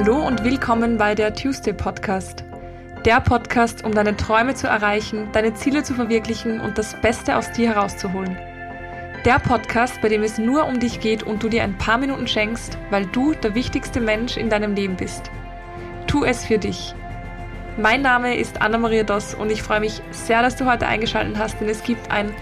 Hallo und willkommen bei der Tuesday Podcast. Der Podcast, um deine Träume zu erreichen, deine Ziele zu verwirklichen und das Beste aus dir herauszuholen. Der Podcast, bei dem es nur um dich geht und du dir ein paar Minuten schenkst, weil du der wichtigste Mensch in deinem Leben bist. Tu es für dich. Mein Name ist Anna-Maria Doss und ich freue mich sehr, dass du heute eingeschaltet hast, denn es gibt ein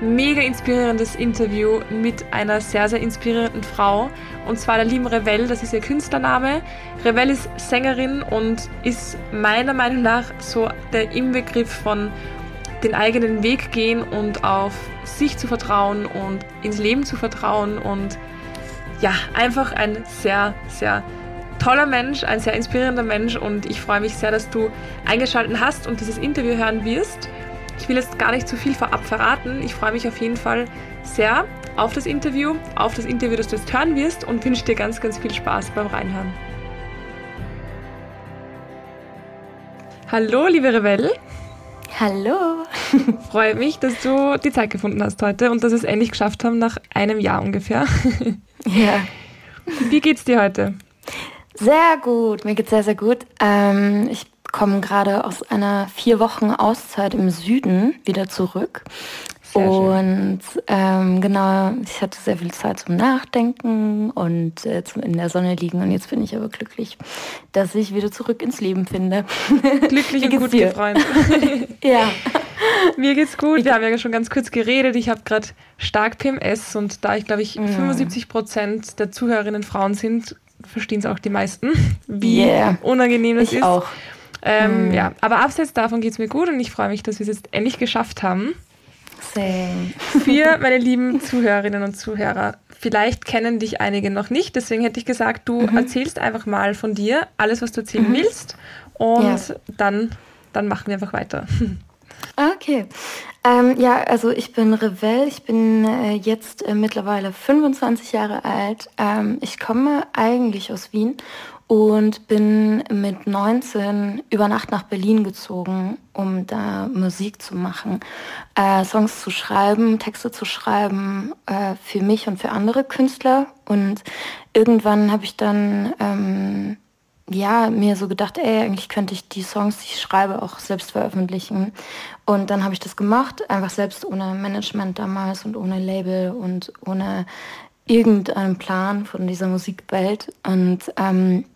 mega inspirierendes Interview mit einer sehr, sehr inspirierenden Frau. Und zwar der lieben Revell, das ist ihr Künstlername. Revell ist Sängerin und ist meiner Meinung nach so der Inbegriff von den eigenen Weg gehen und auf sich zu vertrauen und ins Leben zu vertrauen und ja, einfach ein sehr, sehr toller Mensch, ein sehr inspirierender Mensch und ich freue mich sehr, dass du eingeschaltet hast und dieses Interview hören wirst. Ich will jetzt gar nicht zu viel vorab verraten. Ich freue mich auf jeden Fall sehr auf das Interview, auf das Interview, das du jetzt hören wirst und wünsche dir ganz, ganz viel Spaß beim Reinhören. Hallo, liebe Revell. Hallo. Freue mich, dass du die Zeit gefunden hast heute und dass wir es endlich geschafft haben nach einem Jahr ungefähr. Ja. Wie geht's dir heute? Sehr gut, mir geht's sehr, sehr gut. Ähm, ich komme gerade aus einer vier Wochen Auszeit im Süden wieder zurück. Und ähm, genau, ich hatte sehr viel Zeit zum Nachdenken und äh, zum in der Sonne liegen. Und jetzt bin ich aber glücklich, dass ich wieder zurück ins Leben finde. Glücklich und gut gefreut. ja. Mir geht's gut. Wir haben ja schon ganz kurz geredet. Ich habe gerade stark PMS und da ich glaube ich 75 Prozent der Zuhörerinnen Frauen sind, verstehen es auch die meisten, wie yeah. unangenehm das ich ist. Auch. Ähm, mm. Ja, aber abseits davon geht es mir gut und ich freue mich, dass wir es jetzt endlich geschafft haben. Same. Für meine lieben Zuhörerinnen und Zuhörer. Vielleicht kennen dich einige noch nicht, deswegen hätte ich gesagt, du mhm. erzählst einfach mal von dir alles, was du erzählen mhm. willst und ja. dann, dann machen wir einfach weiter. Okay. Ähm, ja, also ich bin Revell, ich bin äh, jetzt äh, mittlerweile 25 Jahre alt. Ähm, ich komme eigentlich aus Wien und bin mit 19 über Nacht nach Berlin gezogen, um da Musik zu machen, äh, Songs zu schreiben, Texte zu schreiben äh, für mich und für andere Künstler. Und irgendwann habe ich dann ähm, ja mir so gedacht, ey, eigentlich könnte ich die Songs, die ich schreibe, auch selbst veröffentlichen. Und dann habe ich das gemacht, einfach selbst ohne Management damals und ohne Label und ohne irgendeinen Plan von dieser Musikwelt. Und ähm,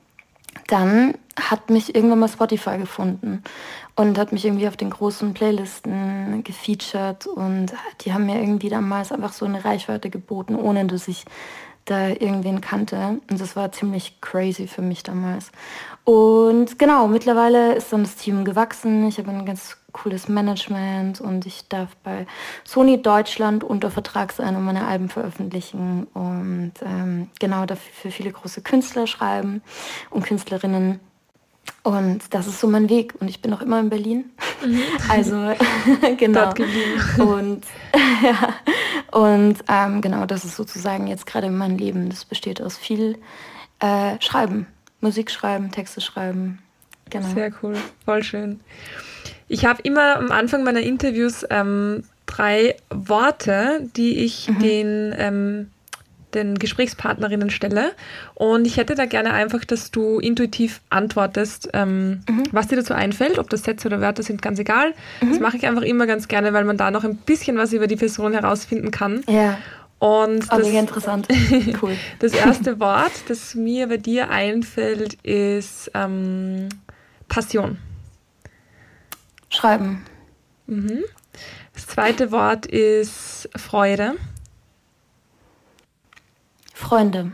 dann hat mich irgendwann mal Spotify gefunden und hat mich irgendwie auf den großen Playlisten gefeatured und die haben mir irgendwie damals einfach so eine Reichweite geboten, ohne dass ich da irgendwen kannte. Und das war ziemlich crazy für mich damals. Und genau, mittlerweile ist dann das Team gewachsen. Ich habe ein ganz cooles Management und ich darf bei Sony Deutschland unter Vertrag sein und meine Alben veröffentlichen und ähm, genau dafür für viele große Künstler schreiben und Künstlerinnen. Und das ist so mein Weg. Und ich bin noch immer in Berlin. Mhm. Also genau. Und ja. Und ähm, genau, das ist sozusagen jetzt gerade mein Leben. Das besteht aus viel äh, Schreiben, Musik schreiben, Texte schreiben. Genau. Sehr cool, voll schön. Ich habe immer am Anfang meiner Interviews ähm, drei Worte, die ich mhm. den, ähm, den Gesprächspartnerinnen stelle. Und ich hätte da gerne einfach, dass du intuitiv antwortest, ähm, mhm. was dir dazu einfällt, ob das Sätze oder Wörter sind, ganz egal. Mhm. Das mache ich einfach immer ganz gerne, weil man da noch ein bisschen was über die Person herausfinden kann. Ja. Und oh, das, interessant. Cool. das erste Wort, das mir bei dir einfällt, ist ähm, Passion. Schreiben. Mhm. Das zweite Wort ist Freude. Freunde.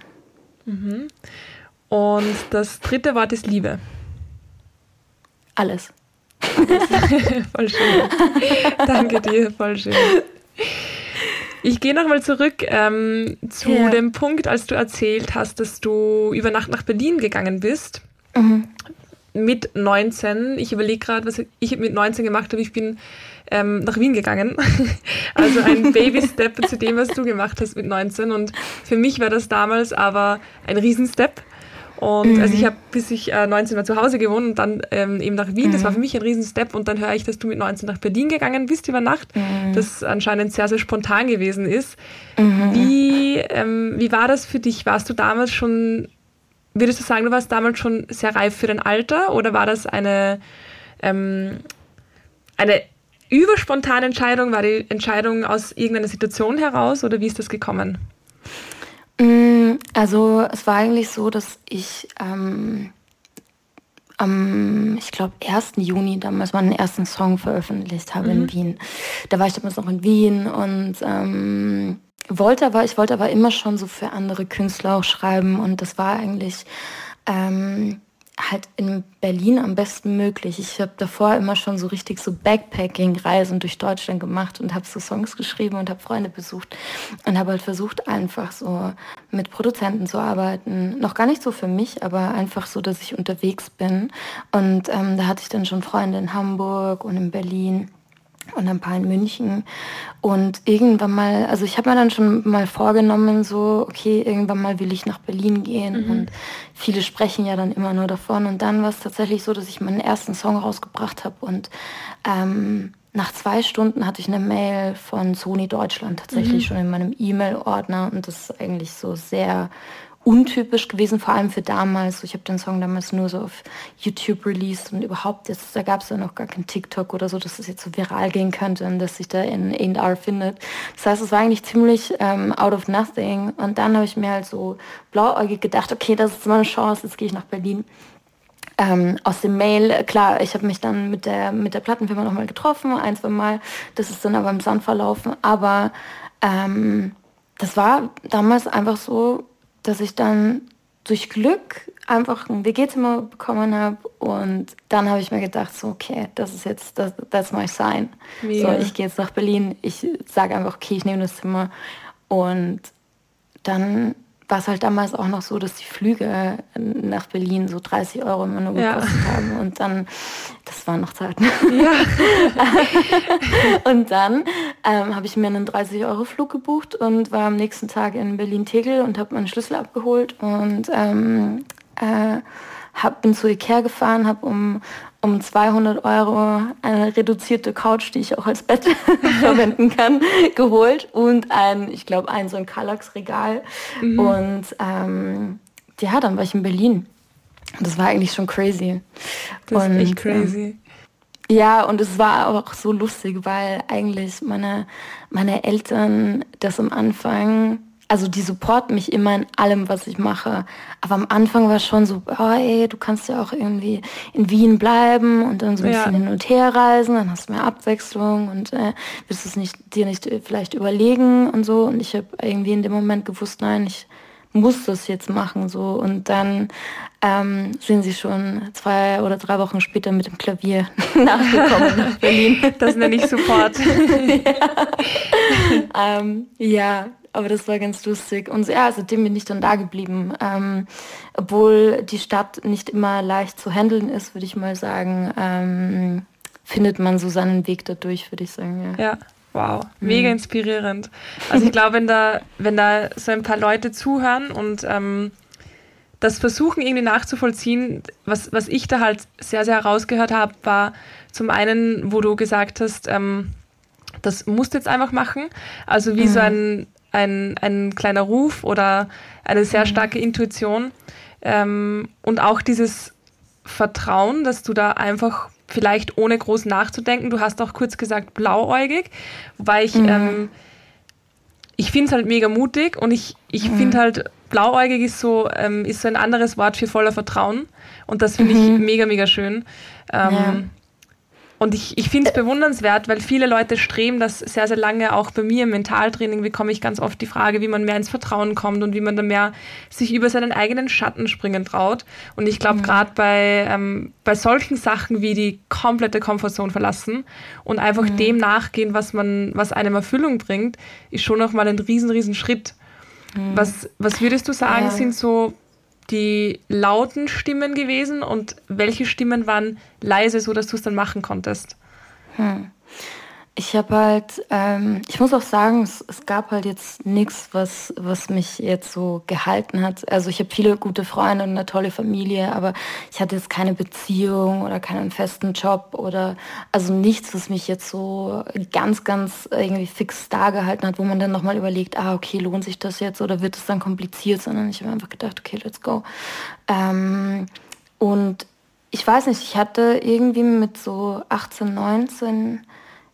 Mhm. Und das dritte Wort ist Liebe. Alles. voll schön. Danke dir, voll schön. Ich gehe nochmal zurück ähm, zu ja. dem Punkt, als du erzählt hast, dass du über Nacht nach Berlin gegangen bist. Mhm mit 19, ich überlege gerade, was ich mit 19 gemacht habe, ich bin ähm, nach Wien gegangen. also ein Baby-Step zu dem, was du gemacht hast mit 19. Und für mich war das damals aber ein Riesenstep. Und mhm. also ich habe, bis ich äh, 19 war, zu Hause gewohnt und dann ähm, eben nach Wien. Mhm. Das war für mich ein Riesenstep. Und dann höre ich, dass du mit 19 nach Berlin gegangen bist über Nacht. Mhm. Das anscheinend sehr, sehr spontan gewesen ist. Mhm. Wie, ähm, wie war das für dich? Warst du damals schon würdest du sagen, du warst damals schon sehr reif für dein Alter oder war das eine, ähm, eine überspontane Entscheidung? War die Entscheidung aus irgendeiner Situation heraus oder wie ist das gekommen? Mm, also es war eigentlich so, dass ich ähm, am, ich glaube, 1. Juni damals meinen ersten Song veröffentlicht habe mhm. in Wien. Da war ich damals noch in Wien und ähm, wollte aber, ich wollte aber immer schon so für andere Künstler auch schreiben und das war eigentlich ähm, halt in Berlin am besten möglich. Ich habe davor immer schon so richtig so Backpacking-Reisen durch Deutschland gemacht und habe so Songs geschrieben und habe Freunde besucht und habe halt versucht, einfach so mit Produzenten zu arbeiten. Noch gar nicht so für mich, aber einfach so, dass ich unterwegs bin. Und ähm, da hatte ich dann schon Freunde in Hamburg und in Berlin und ein paar in München. Und irgendwann mal, also ich habe mir dann schon mal vorgenommen, so, okay, irgendwann mal will ich nach Berlin gehen. Mhm. Und viele sprechen ja dann immer nur davon. Und dann war es tatsächlich so, dass ich meinen ersten Song rausgebracht habe. Und ähm, nach zwei Stunden hatte ich eine Mail von Sony Deutschland tatsächlich mhm. schon in meinem E-Mail-Ordner. Und das ist eigentlich so sehr untypisch gewesen, vor allem für damals. Ich habe den Song damals nur so auf YouTube released und überhaupt jetzt, da gab es ja noch gar kein TikTok oder so, dass es jetzt so viral gehen könnte und dass sich da in A&R findet. Das heißt, es war eigentlich ziemlich ähm, out of nothing. Und dann habe ich mir halt so blauäugig gedacht, okay, das ist meine Chance, jetzt gehe ich nach Berlin. Ähm, aus dem Mail, klar, ich habe mich dann mit der, mit der Plattenfirma nochmal getroffen, ein, zwei Mal. Das ist dann aber im Sand verlaufen. Aber ähm, das war damals einfach so, dass ich dann durch Glück einfach ein WG-Zimmer bekommen habe und dann habe ich mir gedacht, so okay, das ist jetzt, das, that's my sign. So, ich gehe jetzt nach Berlin, ich sage einfach, okay, ich nehme das Zimmer und dann war es halt damals auch noch so, dass die Flüge nach Berlin so 30 Euro immer nur gekostet ja. haben. Und dann, das waren noch Zeiten. Ja. und dann ähm, habe ich mir einen 30 Euro Flug gebucht und war am nächsten Tag in Berlin-Tegel und habe meinen Schlüssel abgeholt und ähm, äh, hab, bin zu Ikea gefahren, habe um, um 200 Euro eine reduzierte Couch, die ich auch als Bett verwenden kann, geholt und ein, ich glaube, ein so ein Kallax-Regal. Mhm. Und ähm, ja, dann war ich in Berlin. Das war eigentlich schon crazy. Das und, ist echt crazy. Ähm, ja, und es war auch so lustig, weil eigentlich meine, meine Eltern das am Anfang also die supporten mich immer in allem, was ich mache. Aber am Anfang war es schon so, oh ey, du kannst ja auch irgendwie in Wien bleiben und dann so ein ja. bisschen hin und her reisen, dann hast du mehr Abwechslung und äh, willst es nicht, dir nicht vielleicht überlegen und so. Und ich habe irgendwie in dem Moment gewusst, nein, ich muss das jetzt machen so. Und dann ähm, sind sie schon zwei oder drei Wochen später mit dem Klavier nachgekommen nach Berlin. Das nenne ich Support. ja. ähm, ja, aber das war ganz lustig. Und ja, seitdem bin ich dann da geblieben. Ähm, obwohl die Stadt nicht immer leicht zu handeln ist, würde ich mal sagen, ähm, findet man so seinen Weg dadurch, würde ich sagen. Ja. ja. Wow, mega mhm. inspirierend. Also ich glaube, wenn da, wenn da so ein paar Leute zuhören und ähm, das versuchen irgendwie nachzuvollziehen, was, was ich da halt sehr, sehr herausgehört habe, war zum einen, wo du gesagt hast, ähm, das musst du jetzt einfach machen. Also wie mhm. so ein ein, ein kleiner Ruf oder eine sehr mhm. starke Intuition. Ähm, und auch dieses Vertrauen, dass du da einfach vielleicht ohne groß nachzudenken, du hast auch kurz gesagt blauäugig, wobei ich, mhm. ähm, ich finde es halt mega mutig und ich, ich mhm. finde halt, blauäugig ist so, ähm, ist so ein anderes Wort für voller Vertrauen und das finde ich mhm. mega, mega schön. Ähm, ja. Und ich, ich finde es bewundernswert, weil viele Leute streben das sehr, sehr lange. Auch bei mir im Mentaltraining bekomme ich ganz oft die Frage, wie man mehr ins Vertrauen kommt und wie man da mehr sich über seinen eigenen Schatten springen traut. Und ich glaube, mhm. gerade bei, ähm, bei solchen Sachen wie die komplette Komfortzone verlassen und einfach mhm. dem nachgehen, was man, was einem Erfüllung bringt, ist schon nochmal ein riesen, riesen Schritt. Mhm. Was, was würdest du sagen, ja. sind so die lauten Stimmen gewesen und welche Stimmen waren leise, so dass du es dann machen konntest? Hm. Ich habe halt, ähm, ich muss auch sagen, es, es gab halt jetzt nichts, was, was mich jetzt so gehalten hat. Also ich habe viele gute Freunde und eine tolle Familie, aber ich hatte jetzt keine Beziehung oder keinen festen Job oder also nichts, was mich jetzt so ganz, ganz irgendwie fix da gehalten hat, wo man dann nochmal überlegt, ah, okay, lohnt sich das jetzt oder wird es dann kompliziert, sondern ich habe einfach gedacht, okay, let's go. Ähm, und ich weiß nicht, ich hatte irgendwie mit so 18, 19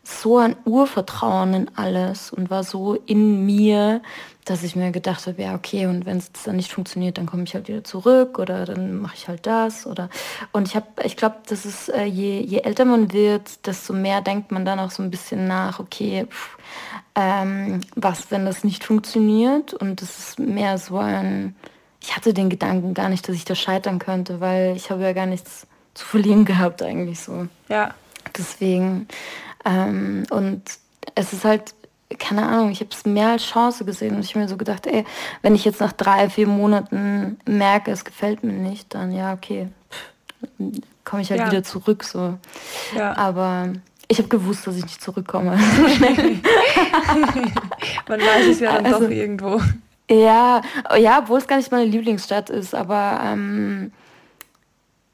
so ein Urvertrauen in alles und war so in mir, dass ich mir gedacht habe, ja, okay, und wenn es dann nicht funktioniert, dann komme ich halt wieder zurück oder dann mache ich halt das oder und ich habe, ich glaube, das ist, äh, je, je älter man wird, desto mehr denkt man dann auch so ein bisschen nach, okay, pff, ähm, was, wenn das nicht funktioniert und das ist mehr so ein, ich hatte den Gedanken gar nicht, dass ich da scheitern könnte, weil ich habe ja gar nichts zu verlieren gehabt eigentlich so. Ja. Deswegen, ähm, und es ist halt, keine Ahnung, ich habe es mehr als Chance gesehen und ich habe mir so gedacht, ey, wenn ich jetzt nach drei, vier Monaten merke, es gefällt mir nicht, dann ja, okay, komme ich halt ja. wieder zurück so. Ja. Aber ich habe gewusst, dass ich nicht zurückkomme. Man weiß es ja dann also, doch irgendwo. Ja, ja, obwohl es gar nicht meine Lieblingsstadt ist, aber ähm,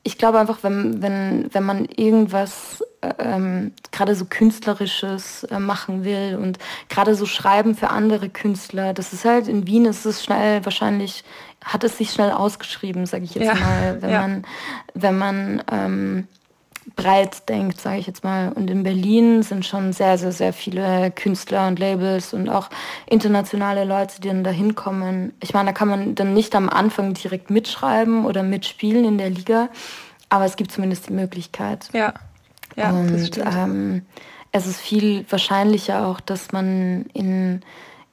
ich glaube einfach, wenn, wenn, wenn man irgendwas ähm, gerade so künstlerisches äh, machen will und gerade so schreiben für andere Künstler, das ist halt in Wien ist es schnell wahrscheinlich hat es sich schnell ausgeschrieben, sage ich jetzt ja. mal, wenn ja. man wenn man ähm, breit denkt, sage ich jetzt mal. Und in Berlin sind schon sehr, sehr, sehr viele Künstler und Labels und auch internationale Leute, die dann da hinkommen. Ich meine, da kann man dann nicht am Anfang direkt mitschreiben oder mitspielen in der Liga, aber es gibt zumindest die Möglichkeit. Ja, ja und. Ähm, es ist viel wahrscheinlicher auch, dass man in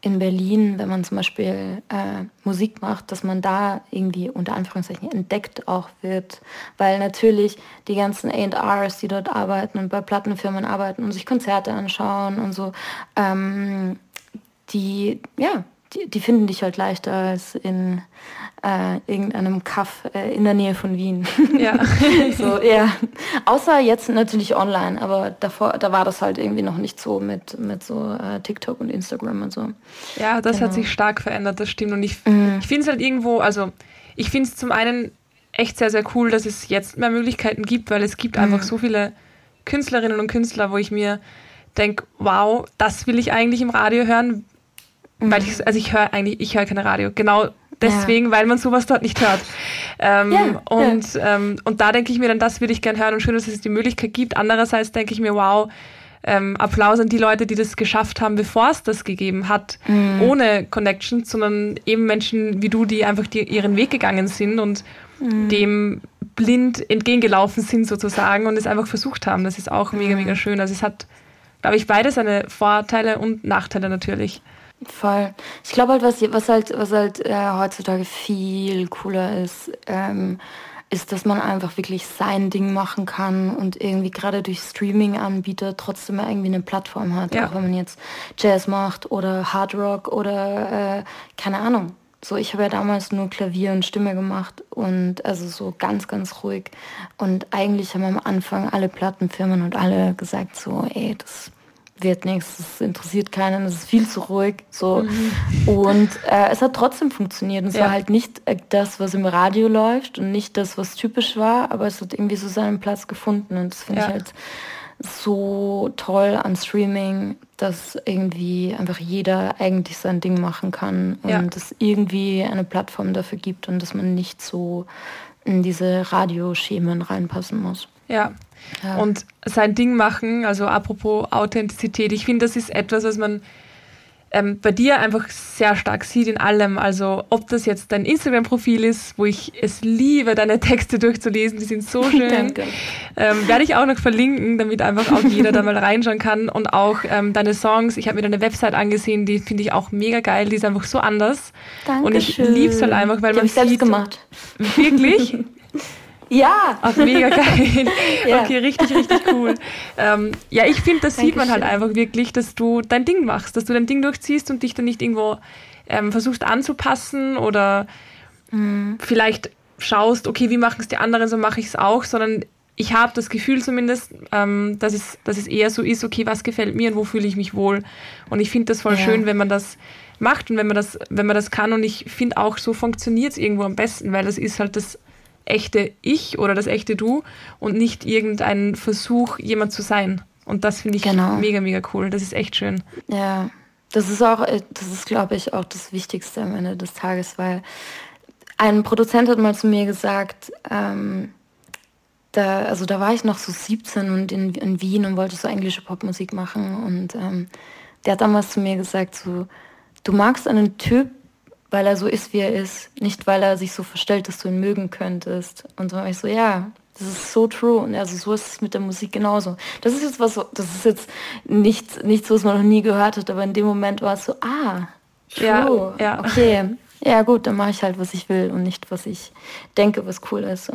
in Berlin, wenn man zum Beispiel äh, Musik macht, dass man da irgendwie unter Anführungszeichen entdeckt auch wird. Weil natürlich die ganzen ARs, die dort arbeiten und bei Plattenfirmen arbeiten und sich Konzerte anschauen und so, ähm, die, ja, die, die finden dich halt leichter als in äh, irgendeinem Kaff äh, in der Nähe von Wien. Ja. so, ja. Außer jetzt natürlich online, aber davor, da war das halt irgendwie noch nicht so mit, mit so äh, TikTok und Instagram und so. Ja, das genau. hat sich stark verändert, das stimmt. Und ich, mhm. ich finde es halt irgendwo, also ich finde es zum einen echt sehr, sehr cool, dass es jetzt mehr Möglichkeiten gibt, weil es gibt mhm. einfach so viele Künstlerinnen und Künstler, wo ich mir denke, wow, das will ich eigentlich im Radio hören, Mhm. Weil ich, also ich höre eigentlich, ich höre keine Radio. Genau deswegen, ja. weil man sowas dort nicht hört. Ähm, ja, und, ja. Ähm, und da denke ich mir dann, das würde ich gerne hören und schön, dass es die Möglichkeit gibt. Andererseits denke ich mir, wow, ähm, Applaus an die Leute, die das geschafft haben, bevor es das gegeben hat, mhm. ohne Connection, sondern eben Menschen wie du, die einfach die, ihren Weg gegangen sind und mhm. dem blind entgegengelaufen sind sozusagen und es einfach versucht haben. Das ist auch mega, mega schön. Also es hat, glaube ich, beide seine Vorteile und Nachteile natürlich. Voll. Ich glaube halt, was, was halt, was halt äh, heutzutage viel cooler ist, ähm, ist, dass man einfach wirklich sein Ding machen kann und irgendwie gerade durch Streaming-Anbieter trotzdem irgendwie eine Plattform hat. Ja. Auch wenn man jetzt Jazz macht oder Hard Rock oder äh, keine Ahnung. So, ich habe ja damals nur Klavier und Stimme gemacht und also so ganz, ganz ruhig. Und eigentlich haben am Anfang alle Plattenfirmen und alle gesagt so, ey, das wird nichts, das interessiert keinen, es ist viel zu ruhig. So. Mhm. Und äh, es hat trotzdem funktioniert. Und es ja. war halt nicht äh, das, was im Radio läuft und nicht das, was typisch war, aber es hat irgendwie so seinen Platz gefunden. Und das finde ja. ich halt so toll an Streaming, dass irgendwie einfach jeder eigentlich sein Ding machen kann und ja. es irgendwie eine Plattform dafür gibt und dass man nicht so in diese Radioschemen reinpassen muss. Ja, ja. Und sein Ding machen, also apropos Authentizität, ich finde, das ist etwas, was man ähm, bei dir einfach sehr stark sieht in allem. Also ob das jetzt dein Instagram-Profil ist, wo ich es liebe, deine Texte durchzulesen, die sind so schön. Danke. Ähm, werde ich auch noch verlinken, damit einfach auch jeder da mal reinschauen kann. Und auch ähm, deine Songs, ich habe mir deine Website angesehen, die finde ich auch mega geil, die ist einfach so anders. Dankeschön. Und ich liebe es halt einfach, weil die man ich sieht... selbst gemacht. Wirklich? Ja. Ach, mega geil. ja. Okay, richtig, richtig cool. Ähm, ja, ich finde, das sieht man halt einfach wirklich, dass du dein Ding machst, dass du dein Ding durchziehst und dich dann nicht irgendwo ähm, versuchst anzupassen oder mhm. vielleicht schaust, okay, wie machen es die anderen, so mache ich es auch, sondern ich habe das Gefühl zumindest, ähm, dass, es, dass es eher so ist, okay, was gefällt mir und wo fühle ich mich wohl. Und ich finde das voll ja. schön, wenn man das macht und wenn man das, wenn man das kann. Und ich finde auch, so funktioniert es irgendwo am besten, weil das ist halt das echte Ich oder das echte Du und nicht irgendein Versuch, jemand zu sein. Und das finde ich genau. mega, mega cool. Das ist echt schön. Ja, das ist auch, äh, das ist, glaube ich, auch das Wichtigste am Ende des Tages, weil ein Produzent hat mal zu mir gesagt, ähm, da, also da war ich noch so 17 und in, in Wien und wollte so englische Popmusik machen. Und ähm, der hat damals zu mir gesagt, so, du magst einen Typ, weil er so ist, wie er ist, nicht weil er sich so verstellt, dass du ihn mögen könntest. Und so war ich so, ja, das ist so true. Und also so ist es mit der Musik genauso. Das ist jetzt was, das ist jetzt nichts, nichts, was man noch nie gehört hat, aber in dem Moment war es so, ah, true. Ja, ja. Okay. Ja gut, dann mache ich halt, was ich will und nicht, was ich denke, was cool ist.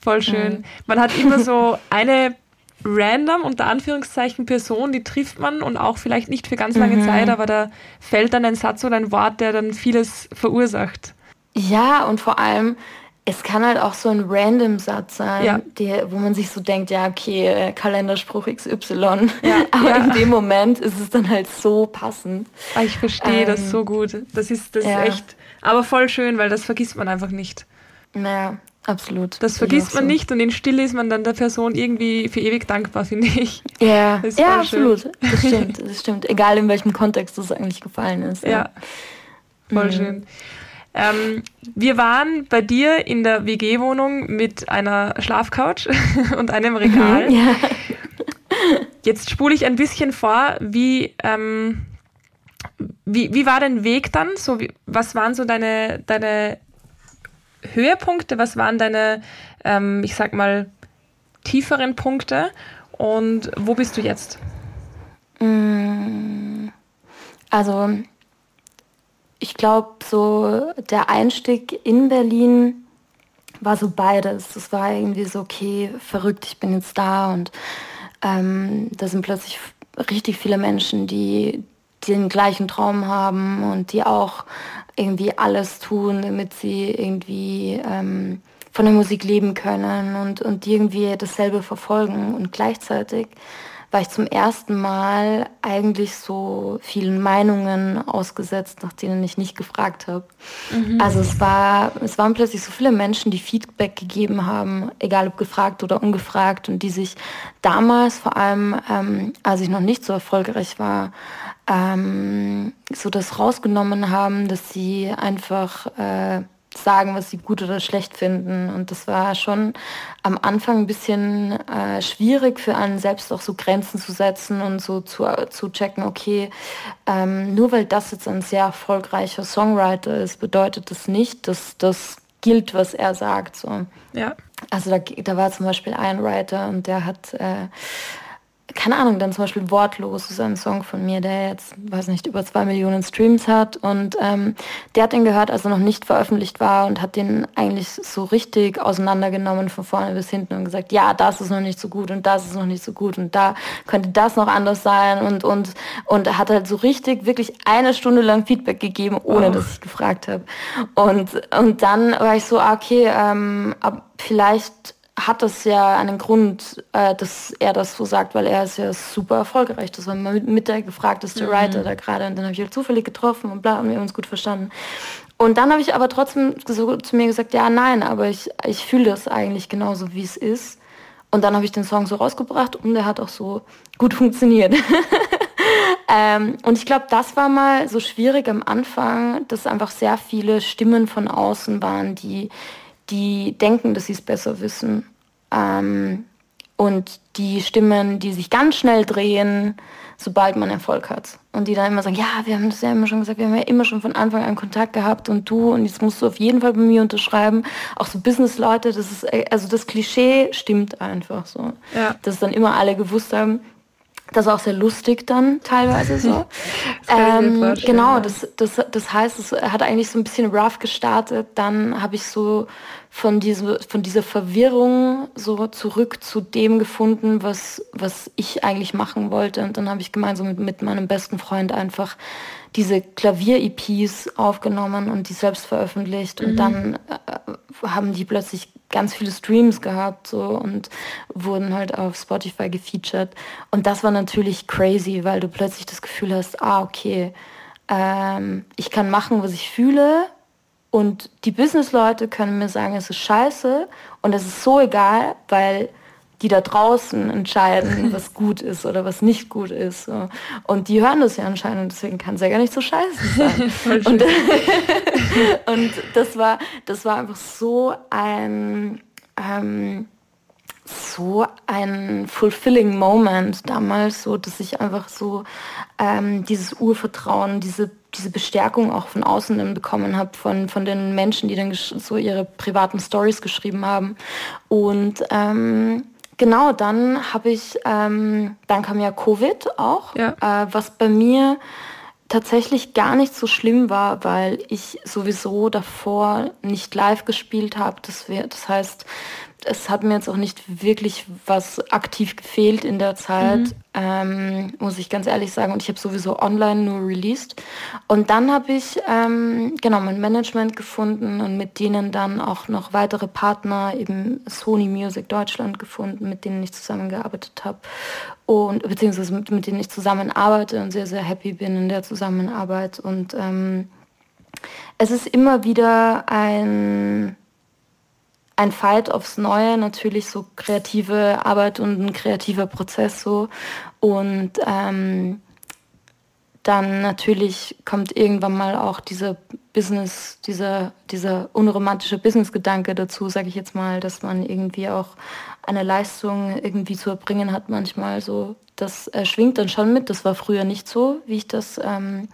Voll schön. Man hat immer so eine random, unter Anführungszeichen, Person, die trifft man und auch vielleicht nicht für ganz lange mhm. Zeit, aber da fällt dann ein Satz oder ein Wort, der dann vieles verursacht. Ja, und vor allem, es kann halt auch so ein random Satz sein, ja. der, wo man sich so denkt, ja, okay, äh, Kalenderspruch XY. Ja, Aber ja. in dem Moment ist es dann halt so passend. Ah, ich verstehe ähm, das so gut. Das ist, das ist echt, aber voll schön, weil das vergisst man einfach nicht. Naja, absolut. Das vergisst man so. nicht und in Stille ist man dann der Person irgendwie für ewig dankbar, finde ich. Ja, ja absolut. Schön. Das stimmt, das stimmt. Egal in welchem Kontext das eigentlich gefallen ist. Ja, voll mhm. schön. Ähm, wir waren bei dir in der WG-Wohnung mit einer Schlafcouch und einem Regal. Ja. Jetzt spule ich ein bisschen vor, wie, ähm, wie, wie war dein Weg dann? So, wie, was waren so deine, deine Höhepunkte? Was waren deine, ähm, ich sag mal, tieferen Punkte? Und wo bist du jetzt? Mm, also ich glaube, so der Einstieg in Berlin war so beides. Es war irgendwie so, okay, verrückt, ich bin jetzt da und ähm, da sind plötzlich richtig viele Menschen, die, die den gleichen Traum haben und die auch irgendwie alles tun, damit sie irgendwie ähm, von der Musik leben können und, und irgendwie dasselbe verfolgen. Und gleichzeitig war ich zum ersten Mal eigentlich so vielen Meinungen ausgesetzt, nach denen ich nicht gefragt habe. Mhm. Also es war, es waren plötzlich so viele Menschen, die Feedback gegeben haben, egal ob gefragt oder ungefragt, und die sich damals vor allem, ähm, als ich noch nicht so erfolgreich war, ähm, so das rausgenommen haben, dass sie einfach äh, sagen, was sie gut oder schlecht finden. Und das war schon am Anfang ein bisschen äh, schwierig für einen selbst auch so Grenzen zu setzen und so zu, zu checken, okay, ähm, nur weil das jetzt ein sehr erfolgreicher Songwriter ist, bedeutet das nicht, dass das gilt, was er sagt. So. Ja. Also da, da war zum Beispiel ein Writer und der hat äh, keine Ahnung, dann zum Beispiel Wortlos ist ein Song von mir, der jetzt, weiß nicht, über zwei Millionen Streams hat. Und ähm, der hat den gehört, als er noch nicht veröffentlicht war und hat den eigentlich so richtig auseinandergenommen von vorne bis hinten und gesagt, ja, das ist noch nicht so gut und das ist noch nicht so gut und da könnte das noch anders sein und und und hat halt so richtig wirklich eine Stunde lang Feedback gegeben, ohne oh. dass ich gefragt habe. Und und dann war ich so, ah, okay, ähm, vielleicht hat das ja einen Grund, äh, dass er das so sagt, weil er ist ja super erfolgreich. Das war mit, mit der gefragteste mhm. Writer da gerade und dann habe ich halt zufällig getroffen und bla und wir haben uns gut verstanden. Und dann habe ich aber trotzdem so zu mir gesagt, ja, nein, aber ich, ich fühle das eigentlich genauso, wie es ist. Und dann habe ich den Song so rausgebracht und der hat auch so gut funktioniert. ähm, und ich glaube, das war mal so schwierig am Anfang, dass einfach sehr viele Stimmen von außen waren, die die denken, dass sie es besser wissen. Ähm, und die Stimmen, die sich ganz schnell drehen, sobald man Erfolg hat. Und die dann immer sagen, ja, wir haben das ja immer schon gesagt, wir haben ja immer schon von Anfang an Kontakt gehabt und du und jetzt musst du auf jeden Fall bei mir unterschreiben. Auch so Business-Leute, das ist, also das Klischee stimmt einfach so. Ja. Dass dann immer alle gewusst haben, das ist auch sehr lustig dann teilweise so. ähm, genau, das, das, das heißt, es hat eigentlich so ein bisschen rough gestartet. Dann habe ich so von, diese, von dieser Verwirrung so zurück zu dem gefunden, was, was ich eigentlich machen wollte. Und dann habe ich gemeinsam mit, mit meinem besten Freund einfach diese Klavier-EPs aufgenommen und die selbst veröffentlicht. Mhm. Und dann äh, haben die plötzlich ganz viele Streams gehabt so und wurden halt auf Spotify gefeatured. Und das war natürlich crazy, weil du plötzlich das Gefühl hast, ah, okay, ähm, ich kann machen, was ich fühle. Und die Businessleute können mir sagen, es ist scheiße und es ist so egal, weil die da draußen entscheiden, was gut ist oder was nicht gut ist. So. Und die hören das ja anscheinend und deswegen kann es ja gar nicht so scheiße sein. und, und das war, das war einfach so ein, ähm, so ein fulfilling Moment damals, so dass ich einfach so ähm, dieses Urvertrauen, diese diese Bestärkung auch von außen dann bekommen habe, von, von den Menschen, die dann so ihre privaten Stories geschrieben haben. Und ähm, Genau, dann habe ich, ähm, dann kam ja Covid auch, ja. äh, was bei mir tatsächlich gar nicht so schlimm war, weil ich sowieso davor nicht live gespielt habe. Das, das heißt, es hat mir jetzt auch nicht wirklich was aktiv gefehlt in der Zeit, mhm. ähm, muss ich ganz ehrlich sagen. Und ich habe sowieso online nur released. Und dann habe ich ähm, genau mein Management gefunden und mit denen dann auch noch weitere Partner, eben Sony Music Deutschland gefunden, mit denen ich zusammengearbeitet habe und beziehungsweise mit, mit denen ich zusammenarbeite und sehr, sehr happy bin in der Zusammenarbeit. Und ähm, es ist immer wieder ein ein Fight aufs Neue, natürlich so kreative Arbeit und ein kreativer Prozess so. Und ähm, dann natürlich kommt irgendwann mal auch dieser Business, dieser, dieser unromantische Business-Gedanke dazu, sage ich jetzt mal, dass man irgendwie auch eine Leistung irgendwie zu erbringen hat manchmal so. Das äh, schwingt dann schon mit. Das war früher nicht so, wie ich das ähm,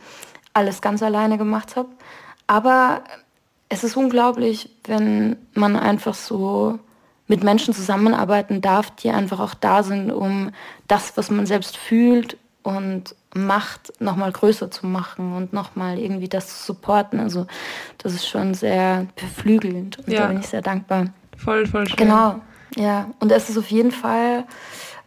alles ganz alleine gemacht habe. Aber es ist unglaublich, wenn man einfach so mit Menschen zusammenarbeiten darf, die einfach auch da sind, um das, was man selbst fühlt und macht, nochmal größer zu machen und nochmal irgendwie das zu supporten. Also das ist schon sehr beflügelnd und ja. da bin ich sehr dankbar. Voll, voll schön. Genau, ja. Und es ist auf jeden Fall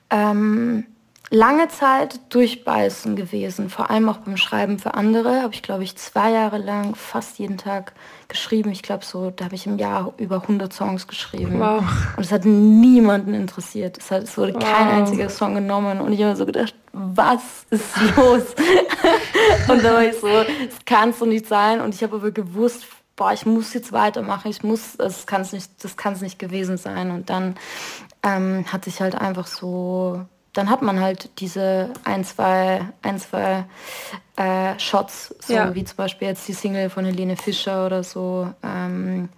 ähm, lange Zeit durchbeißen gewesen, vor allem auch beim Schreiben für andere. Habe ich, glaube ich, zwei Jahre lang fast jeden Tag geschrieben. Ich glaube, so, da habe ich im Jahr über 100 Songs geschrieben. Wow. Und es hat niemanden interessiert. Es, hat, es wurde wow. kein einziger Song genommen. Und ich habe so gedacht, was ist los? und da war ich so, es kann so nicht sein. Und ich habe aber gewusst, boah, ich muss jetzt weitermachen. Ich muss, das kann es nicht, das kann es nicht gewesen sein. Und dann ähm, hat sich halt einfach so dann hat man halt diese ein, zwei, ein, zwei äh, Shots, so ja. wie zum Beispiel jetzt die Single von Helene Fischer oder so. Ähm,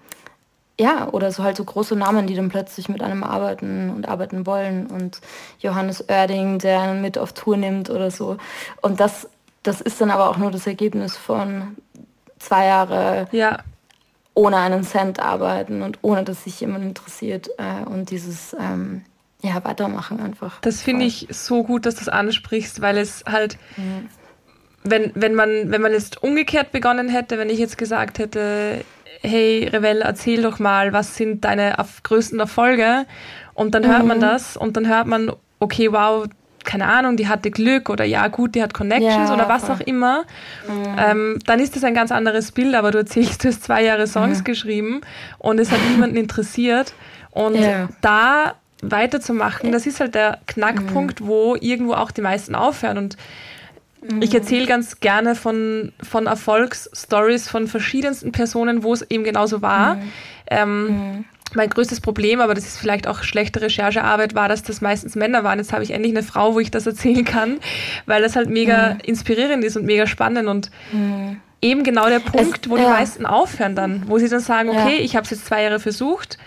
ja, oder so halt so große Namen, die dann plötzlich mit einem arbeiten und arbeiten wollen. Und Johannes Oerding, der einen mit auf Tour nimmt oder so. Und das, das ist dann aber auch nur das Ergebnis von zwei Jahre ja. ohne einen Cent arbeiten und ohne dass sich jemand interessiert. Äh, und dieses ähm, ja, weitermachen einfach. Das finde ich so gut, dass du das ansprichst, weil es halt, mhm. wenn, wenn, man, wenn man jetzt umgekehrt begonnen hätte, wenn ich jetzt gesagt hätte, hey Revell, erzähl doch mal, was sind deine größten Erfolge? Und dann hört mhm. man das und dann hört man, okay, wow, keine Ahnung, die hatte Glück oder ja gut, die hat Connections ja, oder was voll. auch immer, mhm. ähm, dann ist das ein ganz anderes Bild, aber du erzählst, du hast zwei Jahre Songs mhm. geschrieben und es hat niemanden interessiert. Und ja. da weiterzumachen, das ist halt der Knackpunkt, mhm. wo irgendwo auch die meisten aufhören. Und mhm. ich erzähle ganz gerne von, von Erfolgsstories von verschiedensten Personen, wo es eben genauso war. Mhm. Ähm, mhm. mein größtes Problem, aber das ist vielleicht auch schlechte Recherchearbeit, war, dass das meistens Männer waren. Jetzt habe ich endlich eine Frau, wo ich das erzählen kann, weil das halt mega mhm. inspirierend ist und mega spannend und mhm. eben genau der Punkt, es, wo ja. die meisten aufhören dann, wo sie dann sagen, okay, ja. ich habe es jetzt zwei Jahre versucht,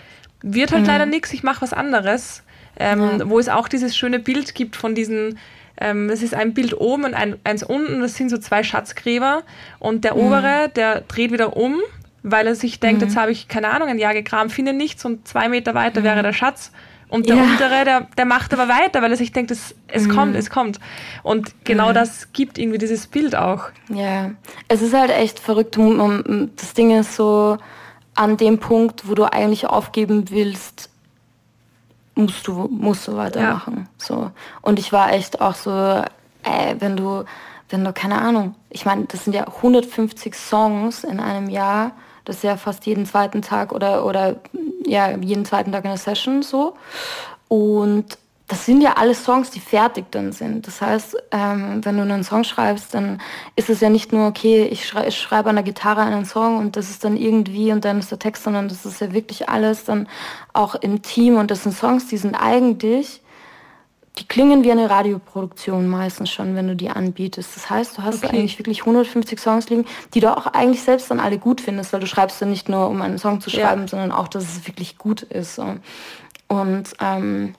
wird halt mhm. leider nichts, ich mache was anderes. Ähm, ja. Wo es auch dieses schöne Bild gibt von diesen, ähm, das ist ein Bild oben und ein, eins unten, das sind so zwei Schatzgräber und der mhm. obere, der dreht wieder um, weil er sich denkt, mhm. jetzt habe ich, keine Ahnung, ein Jahr gekramt, finde nichts und zwei Meter weiter wäre mhm. der Schatz. Und der ja. untere, der, der macht aber weiter, weil er sich denkt, es, es mhm. kommt, es kommt. Und genau mhm. das gibt irgendwie dieses Bild auch. Ja, es ist halt echt verrückt. Das Ding ist so, an dem Punkt, wo du eigentlich aufgeben willst, musst du, musst du weitermachen. Ja. So. Und ich war echt auch so, ey, wenn du, wenn du, keine Ahnung, ich meine, das sind ja 150 Songs in einem Jahr, das ist ja fast jeden zweiten Tag oder, oder ja, jeden zweiten Tag eine Session so. Und das sind ja alles Songs, die fertig dann sind. Das heißt, ähm, wenn du einen Song schreibst, dann ist es ja nicht nur, okay, ich, schrei ich schreibe an der Gitarre einen Song und das ist dann irgendwie und dann ist der Text, sondern das ist ja wirklich alles dann auch im Team und das sind Songs, die sind eigentlich, die klingen wie eine Radioproduktion meistens schon, wenn du die anbietest. Das heißt, du hast okay. eigentlich wirklich 150 Songs liegen, die du auch eigentlich selbst dann alle gut findest, weil du schreibst dann nicht nur, um einen Song zu schreiben, ja. sondern auch, dass es wirklich gut ist. Und ähm,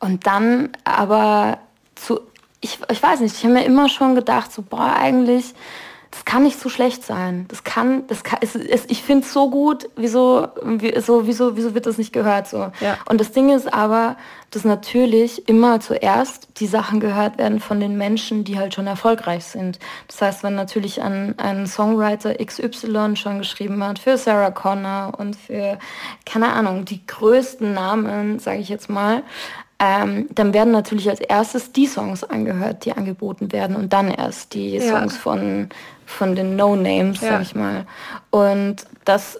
und dann aber zu, ich, ich weiß nicht, ich habe mir immer schon gedacht, so, boah, eigentlich, das kann nicht so schlecht sein. Das kann, das kann, es, es, ich finde es so gut, wieso, wie, so, wieso, wieso wird das nicht gehört so? Ja. Und das Ding ist aber, dass natürlich immer zuerst die Sachen gehört werden von den Menschen, die halt schon erfolgreich sind. Das heißt, wenn natürlich ein, ein Songwriter XY schon geschrieben hat für Sarah Connor und für, keine Ahnung, die größten Namen, sage ich jetzt mal, ähm, dann werden natürlich als erstes die Songs angehört, die angeboten werden und dann erst die ja. Songs von, von den No-Names, ja. sag ich mal. Und das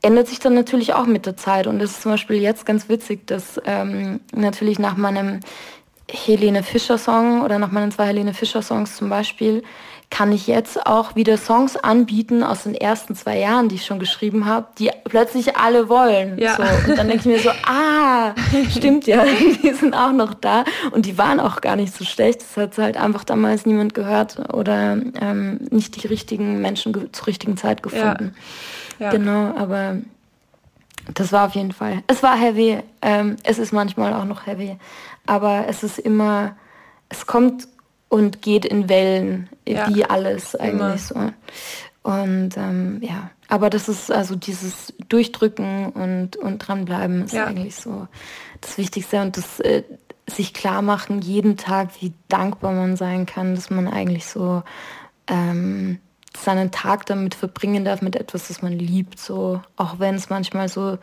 ändert sich dann natürlich auch mit der Zeit. Und es ist zum Beispiel jetzt ganz witzig, dass ähm, natürlich nach meinem Helene Fischer Song oder nach meinen zwei Helene Fischer Songs zum Beispiel kann ich jetzt auch wieder Songs anbieten aus den ersten zwei Jahren, die ich schon geschrieben habe, die plötzlich alle wollen. Ja. So. Und dann denke ich mir so, ah, stimmt ja, die sind auch noch da und die waren auch gar nicht so schlecht. Das hat halt einfach damals niemand gehört oder ähm, nicht die richtigen Menschen zur richtigen Zeit gefunden. Ja. Ja. Genau, aber das war auf jeden Fall. Es war heavy. Ähm, es ist manchmal auch noch heavy, aber es ist immer, es kommt und geht in Wellen, ja. wie alles eigentlich Immer. so. Und ähm, ja, aber das ist also dieses Durchdrücken und, und dranbleiben ist ja. eigentlich so das Wichtigste und das äh, sich klar machen jeden Tag, wie dankbar man sein kann, dass man eigentlich so ähm, seinen Tag damit verbringen darf mit etwas, das man liebt, so auch wenn es manchmal so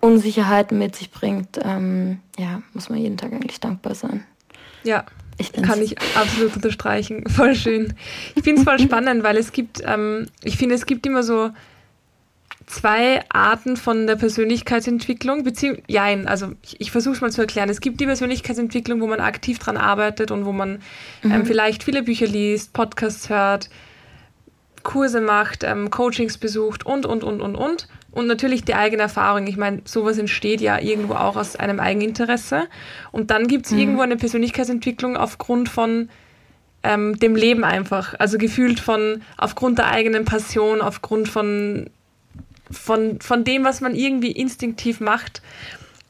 Unsicherheiten mit sich bringt, ähm, ja, muss man jeden Tag eigentlich dankbar sein. Ja, ich Kann ich absolut unterstreichen. Voll schön. Ich finde es voll spannend, weil es gibt, ähm, ich finde, es gibt immer so zwei Arten von der Persönlichkeitsentwicklung, beziehungsweise, ja, also ich, ich versuche es mal zu erklären. Es gibt die Persönlichkeitsentwicklung, wo man aktiv dran arbeitet und wo man ähm, mhm. vielleicht viele Bücher liest, Podcasts hört, Kurse macht, ähm, Coachings besucht und, und, und, und, und. Und natürlich die eigene Erfahrung. Ich meine, sowas entsteht ja irgendwo auch aus einem Eigeninteresse. Und dann gibt es mhm. irgendwo eine Persönlichkeitsentwicklung aufgrund von ähm, dem Leben einfach. Also gefühlt von, aufgrund der eigenen Passion, aufgrund von, von, von dem, was man irgendwie instinktiv macht.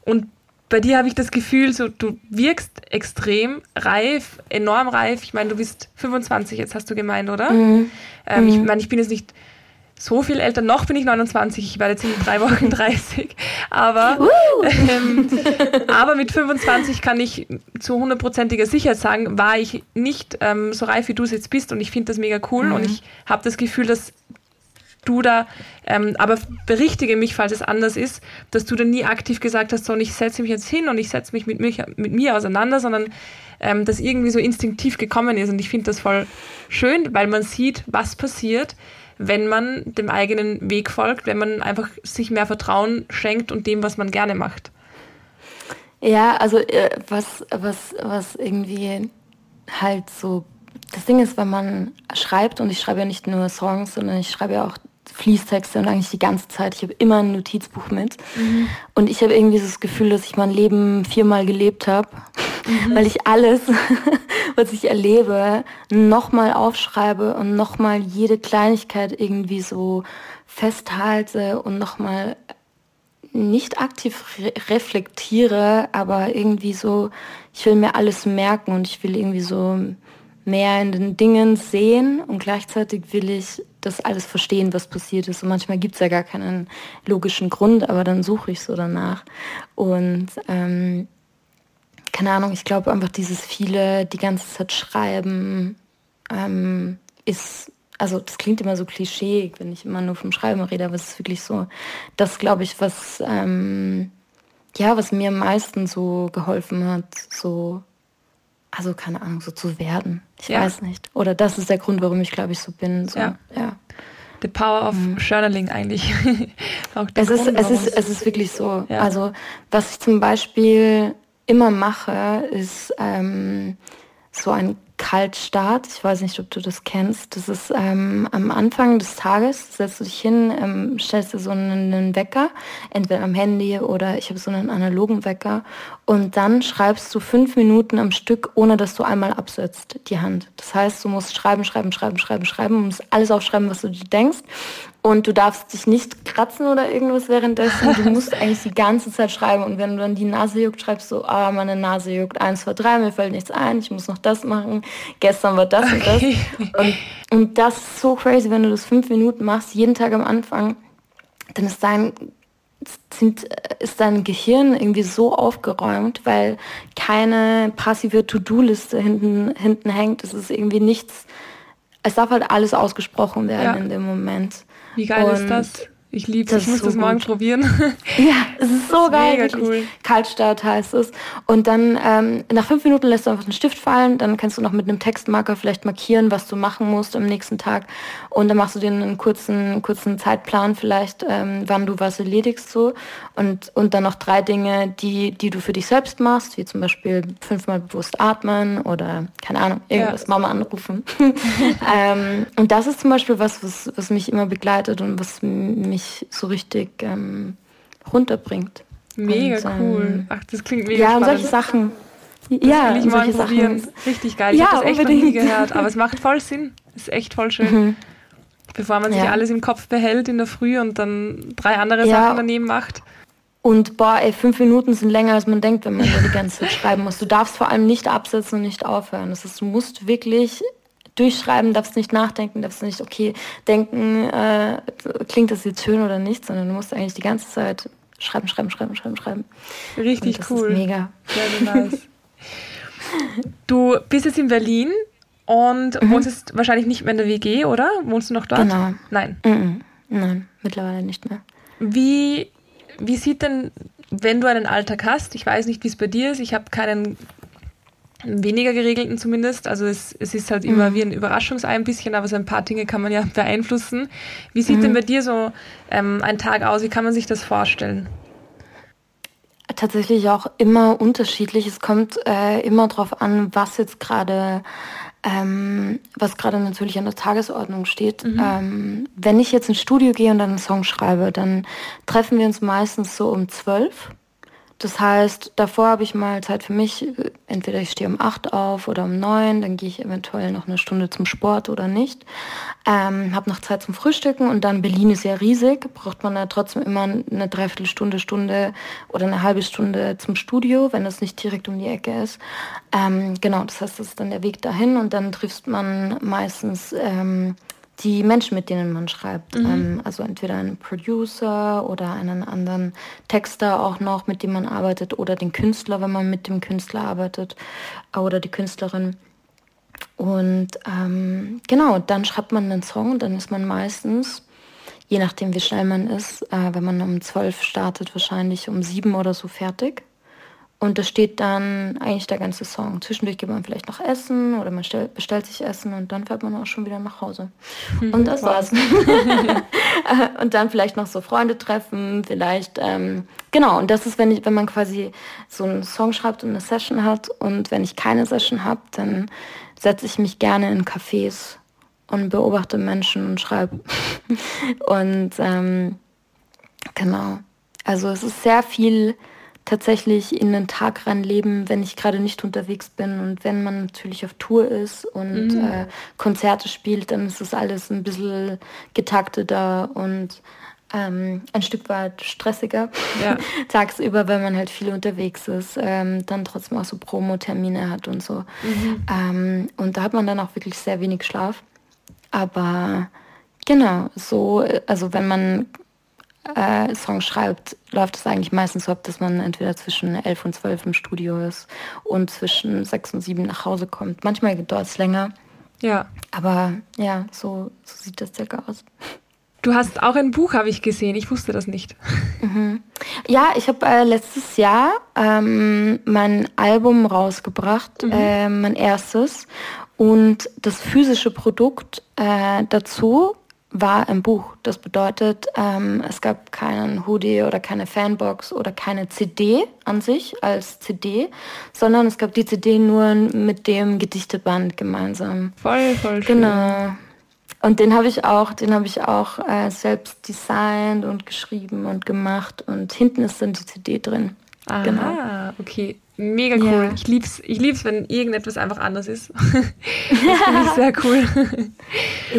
Und bei dir habe ich das Gefühl, so, du wirkst extrem reif, enorm reif. Ich meine, du bist 25, jetzt hast du gemeint, oder? Mhm. Ähm, mhm. Ich meine, ich bin jetzt nicht so viel älter. Noch bin ich 29, ich werde jetzt in drei Wochen 30. Aber, ähm, aber mit 25 kann ich zu hundertprozentiger Sicherheit sagen, war ich nicht ähm, so reif, wie du es jetzt bist. Und ich finde das mega cool. Mhm. Und ich habe das Gefühl, dass du da, ähm, aber berichtige mich, falls es anders ist, dass du da nie aktiv gesagt hast, so, und ich setze mich jetzt hin und ich setze mich mit, mich mit mir auseinander, sondern ähm, das irgendwie so instinktiv gekommen ist. Und ich finde das voll schön, weil man sieht, was passiert, wenn man dem eigenen Weg folgt, wenn man einfach sich mehr Vertrauen schenkt und dem, was man gerne macht. Ja, also äh, was, was, was irgendwie halt so, das Ding ist, wenn man schreibt, und ich schreibe ja nicht nur Songs, sondern ich schreibe ja auch Fließtexte und eigentlich die ganze Zeit. Ich habe immer ein Notizbuch mit. Mhm. Und ich habe irgendwie das Gefühl, dass ich mein Leben viermal gelebt habe, mhm. weil ich alles, was ich erlebe, nochmal aufschreibe und nochmal jede Kleinigkeit irgendwie so festhalte und nochmal nicht aktiv re reflektiere, aber irgendwie so, ich will mir alles merken und ich will irgendwie so mehr in den Dingen sehen und gleichzeitig will ich das alles verstehen, was passiert ist. Und manchmal gibt es ja gar keinen logischen Grund, aber dann suche ich so danach. Und ähm, keine Ahnung, ich glaube einfach dieses viele die ganze Zeit schreiben ähm, ist, also das klingt immer so klischee, wenn ich immer nur vom Schreiben rede, aber es ist wirklich so, das glaube ich, was ähm, ja, was mir am meisten so geholfen hat, so also keine Ahnung, so zu werden. Ich ja. weiß nicht. Oder das ist der Grund, warum ich glaube ich so bin. So. Ja. ja. The Power of mhm. Journaling eigentlich. es, ist, es, ist, es ist wirklich so. Ja. Also was ich zum Beispiel immer mache, ist ähm, so ein Kaltstart. Ich weiß nicht, ob du das kennst. Das ist ähm, am Anfang des Tages, setzt du dich hin, ähm, stellst dir so einen, einen, Wecker, entweder am Handy oder ich habe so einen analogen Wecker. Und dann schreibst du fünf Minuten am Stück, ohne dass du einmal absetzt, die Hand. Das heißt, du musst schreiben, schreiben, schreiben, schreiben, schreiben, du musst alles aufschreiben, was du dir denkst. Und du darfst dich nicht kratzen oder irgendwas währenddessen. Du musst eigentlich die ganze Zeit schreiben. Und wenn du dann die Nase juckt, schreibst du, ah, meine Nase juckt, eins, zwei, drei, mir fällt nichts ein, ich muss noch das machen. Gestern war das okay. und das. Und, und das ist so crazy, wenn du das fünf Minuten machst, jeden Tag am Anfang, dann ist dein sind, ist dein Gehirn irgendwie so aufgeräumt, weil keine passive To-Do-Liste hinten, hinten hängt. Es ist irgendwie nichts, es darf halt alles ausgesprochen werden ja. in dem Moment. Wie geil und ist das? Ich liebe es, ich muss so das morgen gut. probieren. Ja, es ist so geil. Mega cool. Kaltstart heißt es. Und dann ähm, nach fünf Minuten lässt du einfach den Stift fallen. Dann kannst du noch mit einem Textmarker vielleicht markieren, was du machen musst am nächsten Tag. Und dann machst du dir einen kurzen, kurzen Zeitplan vielleicht, ähm, wann du was erledigst so. Und, und dann noch drei Dinge, die, die du für dich selbst machst, wie zum Beispiel fünfmal bewusst atmen oder, keine Ahnung, irgendwas ja. Mama anrufen. ähm, und das ist zum Beispiel was, was, was mich immer begleitet und was mich mich so richtig ähm, runterbringt. Mega und, ähm, cool. Ach, das klingt mega. Ja, und solche Sachen. Das ja, will ich mal probieren. Sachen. Richtig geil. Ich ja, habe das echt unbedingt. noch nie gehört, aber es macht voll Sinn. Ist echt voll schön. Mhm. Bevor man sich ja. alles im Kopf behält in der Früh und dann drei andere ja. Sachen daneben macht. Und boah, ey, fünf Minuten sind länger, als man denkt, wenn man da die ganze Zeit schreiben muss. Du darfst vor allem nicht absetzen und nicht aufhören. Das ist, du musst wirklich durchschreiben, darfst nicht nachdenken, darfst nicht, okay, denken, äh, klingt das jetzt schön oder nicht, sondern du musst eigentlich die ganze Zeit schreiben, schreiben, schreiben, schreiben, schreiben. Richtig das cool. Ist mega. Sehr, sehr nice. du bist jetzt in Berlin und mhm. wohnst jetzt wahrscheinlich nicht mehr in der WG, oder? Wohnst du noch dort? Genau. Nein. Mhm. Nein, mittlerweile nicht mehr. Wie, wie sieht denn, wenn du einen Alltag hast, ich weiß nicht, wie es bei dir ist, ich habe keinen weniger geregelten zumindest. Also es, es ist halt mhm. immer wie ein Überraschungsei ein bisschen, aber so ein paar Dinge kann man ja beeinflussen. Wie sieht mhm. denn bei dir so ähm, ein Tag aus? Wie kann man sich das vorstellen? Tatsächlich auch immer unterschiedlich. Es kommt äh, immer darauf an, was jetzt gerade ähm, was gerade natürlich an der Tagesordnung steht. Mhm. Ähm, wenn ich jetzt ins Studio gehe und dann einen Song schreibe, dann treffen wir uns meistens so um zwölf das heißt, davor habe ich mal Zeit für mich. Entweder ich stehe um acht auf oder um neun, dann gehe ich eventuell noch eine Stunde zum Sport oder nicht. Ähm, habe noch Zeit zum Frühstücken und dann Berlin ist ja riesig, braucht man da trotzdem immer eine Dreiviertelstunde, Stunde oder eine halbe Stunde zum Studio, wenn das nicht direkt um die Ecke ist. Ähm, genau, das heißt, das ist dann der Weg dahin und dann trifft man meistens ähm, die Menschen, mit denen man schreibt. Mhm. Ähm, also entweder einen Producer oder einen anderen Texter auch noch, mit dem man arbeitet, oder den Künstler, wenn man mit dem Künstler arbeitet, oder die Künstlerin. Und ähm, genau, dann schreibt man einen Song dann ist man meistens, je nachdem wie schnell man ist, äh, wenn man um zwölf startet, wahrscheinlich um sieben oder so fertig. Und da steht dann eigentlich der ganze Song. Zwischendurch gibt man vielleicht noch Essen oder man stell, bestellt sich Essen und dann fährt man auch schon wieder nach Hause. Mhm. Und das war's. und dann vielleicht noch so Freunde treffen, vielleicht, ähm, genau. Und das ist, wenn, ich, wenn man quasi so einen Song schreibt und eine Session hat. Und wenn ich keine Session habe, dann setze ich mich gerne in Cafés und beobachte Menschen und schreibe. und ähm, genau. Also es ist sehr viel tatsächlich in den Tag reinleben, wenn ich gerade nicht unterwegs bin und wenn man natürlich auf Tour ist und mhm. äh, Konzerte spielt, dann ist das alles ein bisschen getakteter und ähm, ein Stück weit stressiger ja. tagsüber, wenn man halt viel unterwegs ist, ähm, dann trotzdem auch so Promo-Termine hat und so. Mhm. Ähm, und da hat man dann auch wirklich sehr wenig Schlaf. Aber genau, so, also wenn man äh, Song schreibt, läuft es eigentlich meistens so ab, dass man entweder zwischen 11 und 12 im Studio ist und zwischen 6 und 7 nach Hause kommt. Manchmal dauert es länger. Ja. Aber ja, so, so sieht das circa aus. Du hast auch ein Buch, habe ich gesehen. Ich wusste das nicht. Mhm. Ja, ich habe äh, letztes Jahr ähm, mein Album rausgebracht, mhm. äh, mein erstes. Und das physische Produkt äh, dazu war ein Buch. Das bedeutet, ähm, es gab keinen Hoodie oder keine Fanbox oder keine CD an sich als CD, sondern es gab die CD nur mit dem Gedichteband gemeinsam. Voll, voll schön. Genau. Und den habe ich auch, den habe ich auch äh, selbst designt und geschrieben und gemacht. Und hinten ist dann die CD drin. Aha, genau. okay. Mega cool. Ja. Ich lieb's, ich lieb's, wenn irgendetwas einfach anders ist. das finde ich sehr cool.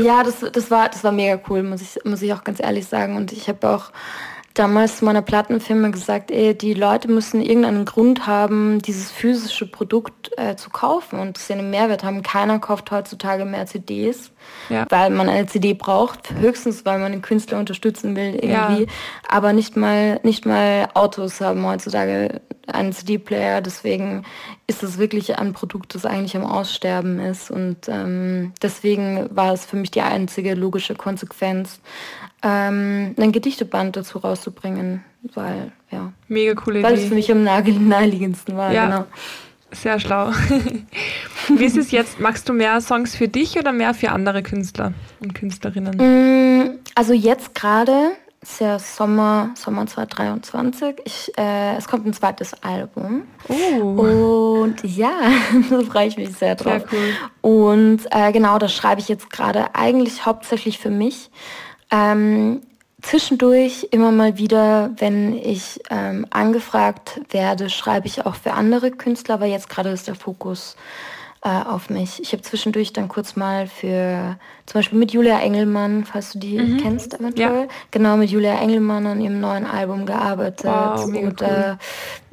ja, das, das, war, das war mega cool, muss ich, muss ich auch ganz ehrlich sagen. Und ich habe auch damals zu meiner Plattenfirma gesagt, ey, die Leute müssen irgendeinen Grund haben, dieses physische Produkt äh, zu kaufen und dass sie einen Mehrwert haben. Keiner kauft heutzutage mehr CDs, ja. weil man eine CD braucht, höchstens weil man den Künstler unterstützen will irgendwie. Ja. Aber nicht mal, nicht mal Autos haben heutzutage einen CD-Player. Deswegen ist es wirklich ein Produkt, das eigentlich am Aussterben ist. Und ähm, deswegen war es für mich die einzige logische Konsequenz, ähm, ein Gedichteband dazu rauszubringen, weil, ja. Mega coole Weil Idee. es für mich am naheliegendsten war, ja. genau. Sehr schlau. Wie ist es jetzt? Machst du mehr Songs für dich oder mehr für andere Künstler und Künstlerinnen? Mm, also jetzt gerade ist ja Sommer, Sommer 2023. Ich, äh, es kommt ein zweites Album. Oh. Und ja, da freue ich mich sehr drauf. Sehr cool. Und äh, genau, das schreibe ich jetzt gerade eigentlich hauptsächlich für mich. Ähm, zwischendurch immer mal wieder, wenn ich ähm, angefragt werde, schreibe ich auch für andere Künstler, aber jetzt gerade ist der Fokus äh, auf mich. Ich habe zwischendurch dann kurz mal für zum Beispiel mit Julia Engelmann, falls du die mhm. kennst eventuell, ja. genau mit Julia Engelmann an ihrem neuen Album gearbeitet. Wow, und cool. äh,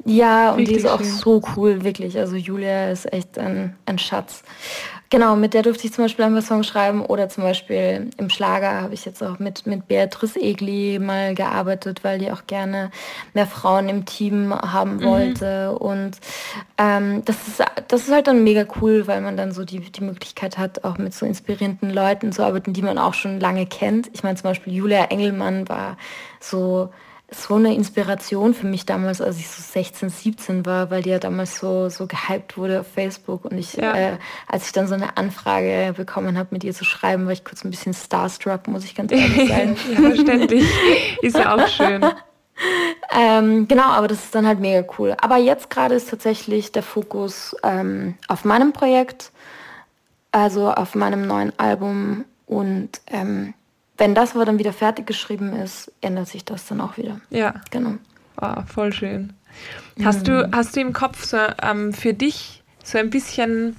ja, und Richtig die ist auch schön. so cool, wirklich. Also Julia ist echt ein, ein Schatz. Genau, mit der durfte ich zum Beispiel ein paar Songs schreiben oder zum Beispiel im Schlager habe ich jetzt auch mit, mit Beatrice Egli mal gearbeitet, weil die auch gerne mehr Frauen im Team haben mhm. wollte. Mhm. Und ähm, das, ist, das ist halt dann mega cool, weil man dann so die, die Möglichkeit hat, auch mit so inspirierenden Leuten zu arbeiten, die man auch schon lange kennt. Ich meine zum Beispiel Julia Engelmann war so so eine Inspiration für mich damals, als ich so 16, 17 war, weil die ja damals so, so gehypt wurde auf Facebook. Und ich, ja. äh, als ich dann so eine Anfrage bekommen habe, mit ihr zu schreiben, war ich kurz ein bisschen starstruck, muss ich ganz ehrlich sagen. ja, verständlich. Ist ja auch schön. ähm, genau, aber das ist dann halt mega cool. Aber jetzt gerade ist tatsächlich der Fokus ähm, auf meinem Projekt, also auf meinem neuen Album und ähm, wenn das aber dann wieder fertig geschrieben ist, ändert sich das dann auch wieder. Ja. Genau. Oh, voll schön. Hast, mhm. du, hast du im Kopf so, ähm, für dich so ein bisschen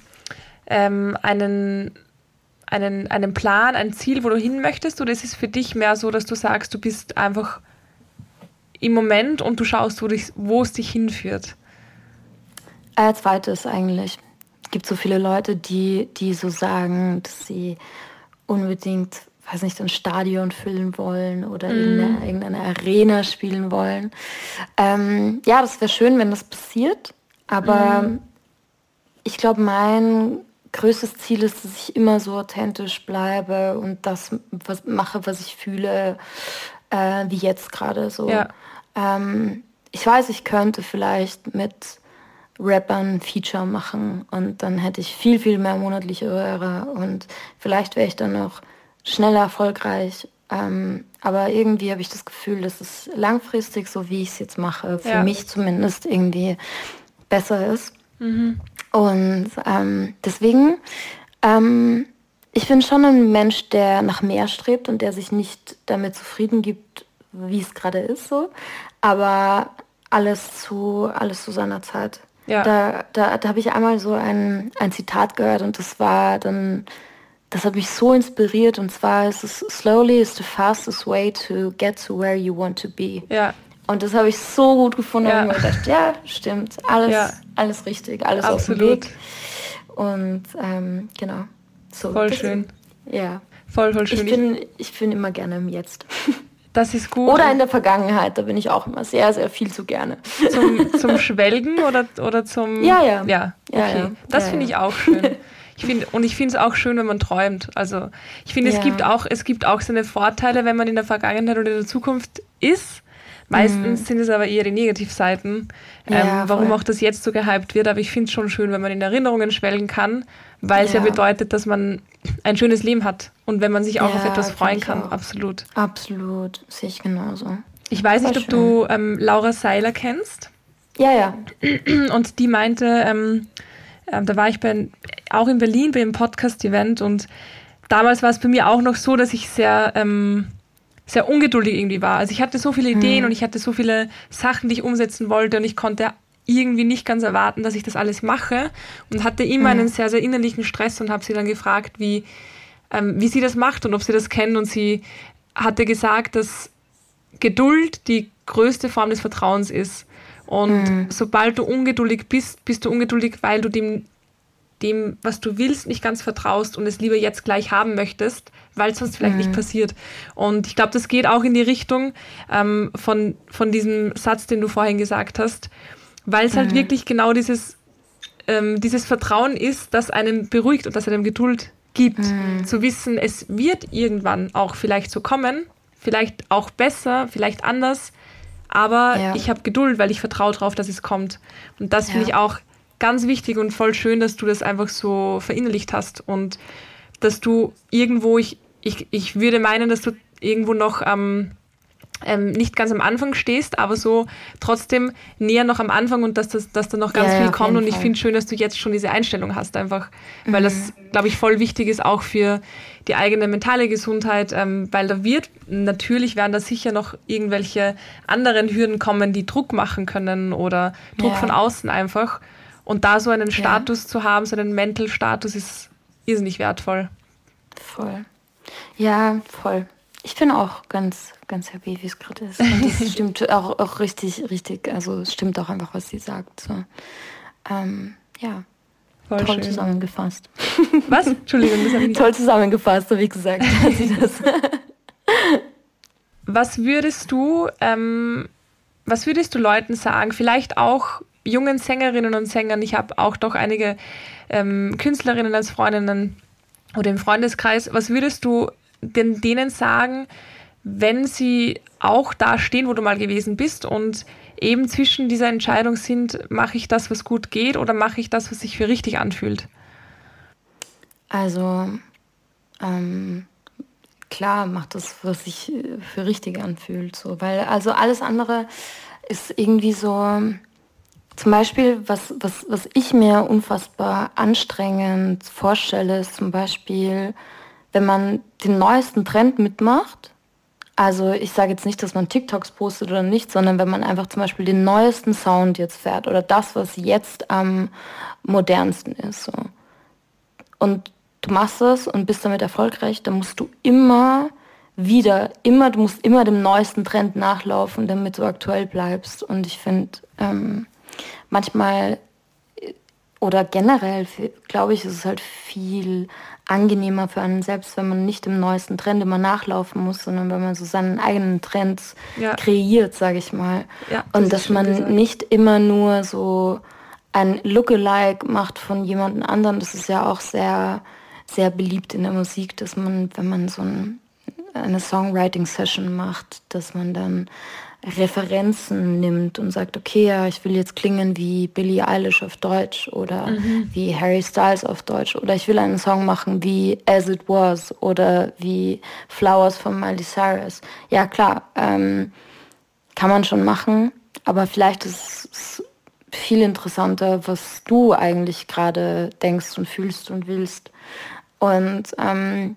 ähm, einen, einen, einen Plan, ein Ziel, wo du hin möchtest? Oder ist es für dich mehr so, dass du sagst, du bist einfach im Moment und du schaust, wo, dich, wo es dich hinführt? Äh, zweites eigentlich. Es gibt so viele Leute, die, die so sagen, dass sie unbedingt weiß nicht, ein Stadion füllen wollen oder mm. irgendeine, irgendeine, Arena spielen wollen. Ähm, ja, das wäre schön, wenn das passiert, aber mm. ich glaube, mein größtes Ziel ist, dass ich immer so authentisch bleibe und das was mache, was ich fühle, äh, wie jetzt gerade so. Ja. Ähm, ich weiß, ich könnte vielleicht mit Rappern Feature machen und dann hätte ich viel, viel mehr monatliche Hörer und vielleicht wäre ich dann noch schneller erfolgreich. Ähm, aber irgendwie habe ich das Gefühl, dass es langfristig, so wie ich es jetzt mache, für ja. mich zumindest irgendwie besser ist. Mhm. Und ähm, deswegen, ähm, ich bin schon ein Mensch, der nach mehr strebt und der sich nicht damit zufrieden gibt, wie es gerade ist, so. Aber alles zu, alles zu seiner Zeit. Ja. Da, da, da habe ich einmal so ein, ein Zitat gehört und das war dann das hat mich so inspiriert und zwar ist es slowly is the fastest way to get to where you want to be. Ja. Und das habe ich so gut gefunden ja. und mir gedacht, ja, stimmt, alles, ja. alles richtig, alles Absolut. auf dem Weg. Und ähm, genau. So, voll schön. Ja. Voll, voll schön. Ich bin, ich bin immer gerne im Jetzt. Das ist gut. Oder in der Vergangenheit, da bin ich auch immer sehr, sehr viel zu gerne. Zum, zum Schwelgen oder, oder zum... Ja, ja. Ja, okay. Ja, ja. Das finde ich auch schön. Ich finde, und ich finde es auch schön, wenn man träumt. Also ich finde, ja. es gibt auch, es gibt auch seine Vorteile, wenn man in der Vergangenheit oder in der Zukunft ist, Meistens mhm. sind es aber eher die Negativseiten, ja, ähm, warum auch das jetzt so gehypt wird. Aber ich finde es schon schön, wenn man in Erinnerungen schwelgen kann, weil es ja. ja. bedeutet, dass man ein schönes Leben hat und wenn man sich auch ja, auf etwas freuen kann. Auch. Absolut. Absolut, sehe ich genauso. Ich weiß nicht, ob schön. du ähm, Laura Seiler kennst. Ja, ja. Und die meinte, ähm, äh, da war ich bei, auch in Berlin bei einem Podcast-Event und damals war es bei mir auch noch so, dass ich sehr, ähm, sehr ungeduldig irgendwie war. Also ich hatte so viele Ideen mhm. und ich hatte so viele Sachen, die ich umsetzen wollte und ich konnte irgendwie nicht ganz erwarten, dass ich das alles mache und hatte immer mhm. einen sehr, sehr innerlichen Stress und habe sie dann gefragt, wie, ähm, wie sie das macht und ob sie das kennt und sie hatte gesagt, dass Geduld die größte Form des Vertrauens ist. Und mhm. sobald du ungeduldig bist, bist du ungeduldig, weil du dem, dem, was du willst, nicht ganz vertraust und es lieber jetzt gleich haben möchtest, weil es sonst vielleicht mhm. nicht passiert. Und ich glaube, das geht auch in die Richtung ähm, von, von diesem Satz, den du vorhin gesagt hast, weil es halt mhm. halt wirklich genau dieses, ähm, dieses Vertrauen ist, das einem beruhigt und das einem Geduld gibt, mhm. zu wissen, es wird irgendwann auch vielleicht so kommen, vielleicht auch besser, vielleicht anders, aber ja. ich habe Geduld, weil ich vertraue darauf, dass es kommt. Und das finde ja. ich auch ganz wichtig und voll schön, dass du das einfach so verinnerlicht hast und dass du irgendwo, ich, ich, ich würde meinen, dass du irgendwo noch ähm, ähm, nicht ganz am Anfang stehst, aber so trotzdem näher noch am Anfang und dass, das, dass da noch ganz ja, viel kommt. Und ich finde schön, dass du jetzt schon diese Einstellung hast, einfach, mhm. weil das, glaube ich, voll wichtig ist auch für die eigene mentale Gesundheit, ähm, weil da wird, natürlich werden da sicher noch irgendwelche anderen Hürden kommen, die Druck machen können oder Druck ja. von außen einfach. Und da so einen Status ja. zu haben, so einen Mental-Status ist irrsinnig wertvoll. Voll. Ja, voll. Ich bin auch ganz, ganz happy, wie es gerade ist. Und das stimmt auch, auch richtig, richtig, also es stimmt auch einfach, was sie sagt. So. Ähm, ja. Voll Toll schön. zusammengefasst. Was? Entschuldigung, das habe ich nicht. Toll zusammengefasst, so wie gesagt. was würdest du, ähm, was würdest du Leuten sagen? Vielleicht auch jungen Sängerinnen und Sängern. Ich habe auch doch einige ähm, Künstlerinnen als Freundinnen oder im Freundeskreis. Was würdest du denn denen sagen, wenn sie auch da stehen, wo du mal gewesen bist und eben zwischen dieser Entscheidung sind, mache ich das, was gut geht oder mache ich das, was sich für richtig anfühlt? Also ähm, klar macht das, was sich für richtig anfühlt, so, weil also alles andere ist irgendwie so, zum Beispiel, was, was, was ich mir unfassbar anstrengend vorstelle, ist zum Beispiel, wenn man den neuesten Trend mitmacht, also ich sage jetzt nicht, dass man TikToks postet oder nicht, sondern wenn man einfach zum Beispiel den neuesten Sound jetzt fährt oder das, was jetzt am modernsten ist. So. Und du machst das und bist damit erfolgreich, dann musst du immer wieder, immer, du musst immer dem neuesten Trend nachlaufen, damit du aktuell bleibst. Und ich finde, ähm, manchmal oder generell, glaube ich, ist es halt viel angenehmer für einen selbst, wenn man nicht dem neuesten Trend immer nachlaufen muss, sondern wenn man so seinen eigenen Trends ja. kreiert, sage ich mal. Ja, das Und dass man gesagt. nicht immer nur so ein Lookalike macht von jemandem anderen. Das ist ja auch sehr, sehr beliebt in der Musik, dass man, wenn man so ein, eine Songwriting-Session macht, dass man dann Referenzen nimmt und sagt, okay, ja, ich will jetzt klingen wie Billie Eilish auf Deutsch oder mhm. wie Harry Styles auf Deutsch oder ich will einen Song machen wie As It Was oder wie Flowers von Miley Cyrus. Ja, klar, ähm, kann man schon machen, aber vielleicht ist es viel interessanter, was du eigentlich gerade denkst und fühlst und willst. Und ähm,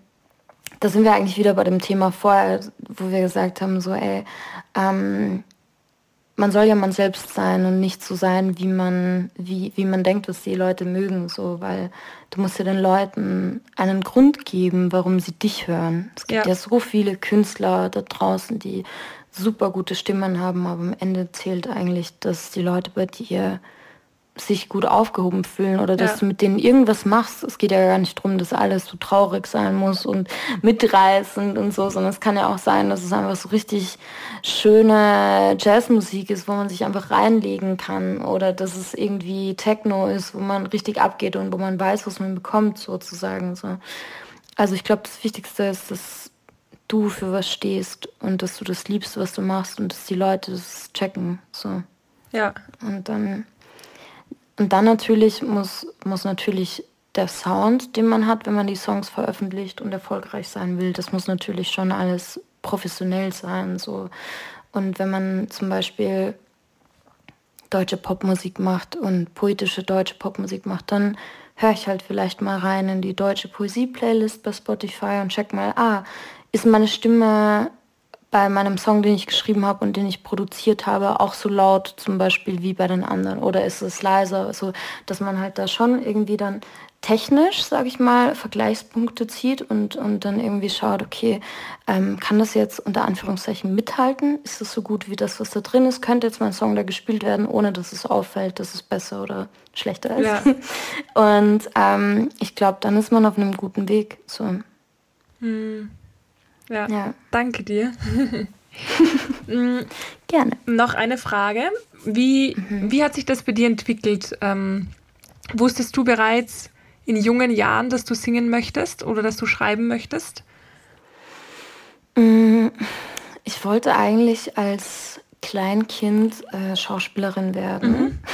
da sind wir eigentlich wieder bei dem Thema vorher, wo wir gesagt haben, so, ey, ähm, man soll ja man selbst sein und nicht so sein, wie man, wie, wie man denkt, was die Leute mögen, so, weil du musst ja den Leuten einen Grund geben, warum sie dich hören. Es gibt ja, ja so viele Künstler da draußen, die super gute Stimmen haben, aber am Ende zählt eigentlich, dass die Leute bei dir sich gut aufgehoben fühlen oder dass ja. du mit denen irgendwas machst. Es geht ja gar nicht darum, dass alles so traurig sein muss und mitreißend und so, sondern es kann ja auch sein, dass es einfach so richtig schöne Jazzmusik ist, wo man sich einfach reinlegen kann oder dass es irgendwie Techno ist, wo man richtig abgeht und wo man weiß, was man bekommt sozusagen. So. Also ich glaube, das Wichtigste ist, dass du für was stehst und dass du das liebst, was du machst und dass die Leute das checken. So. Ja. Und dann, und dann natürlich muss, muss natürlich der Sound, den man hat, wenn man die Songs veröffentlicht und erfolgreich sein will, das muss natürlich schon alles professionell sein. So. Und wenn man zum Beispiel deutsche Popmusik macht und poetische deutsche Popmusik macht, dann höre ich halt vielleicht mal rein in die deutsche Poesie-Playlist bei Spotify und check mal, ah, ist meine Stimme bei meinem Song, den ich geschrieben habe und den ich produziert habe, auch so laut zum Beispiel wie bei den anderen? Oder ist es leiser? So, dass man halt da schon irgendwie dann technisch, sage ich mal, Vergleichspunkte zieht und, und dann irgendwie schaut, okay, ähm, kann das jetzt unter Anführungszeichen mithalten? Ist es so gut wie das, was da drin ist? Könnte jetzt mein Song da gespielt werden, ohne dass es auffällt, dass es besser oder schlechter ist? Ja. Und ähm, ich glaube, dann ist man auf einem guten Weg. So. Hm. Ja. ja. Danke dir. Mm. Gerne. Noch eine Frage. Wie, mhm. wie hat sich das bei dir entwickelt? Ähm, wusstest du bereits, in jungen Jahren, dass du singen möchtest oder dass du schreiben möchtest? Mm, ich wollte eigentlich als Kleinkind äh, Schauspielerin werden. Mhm.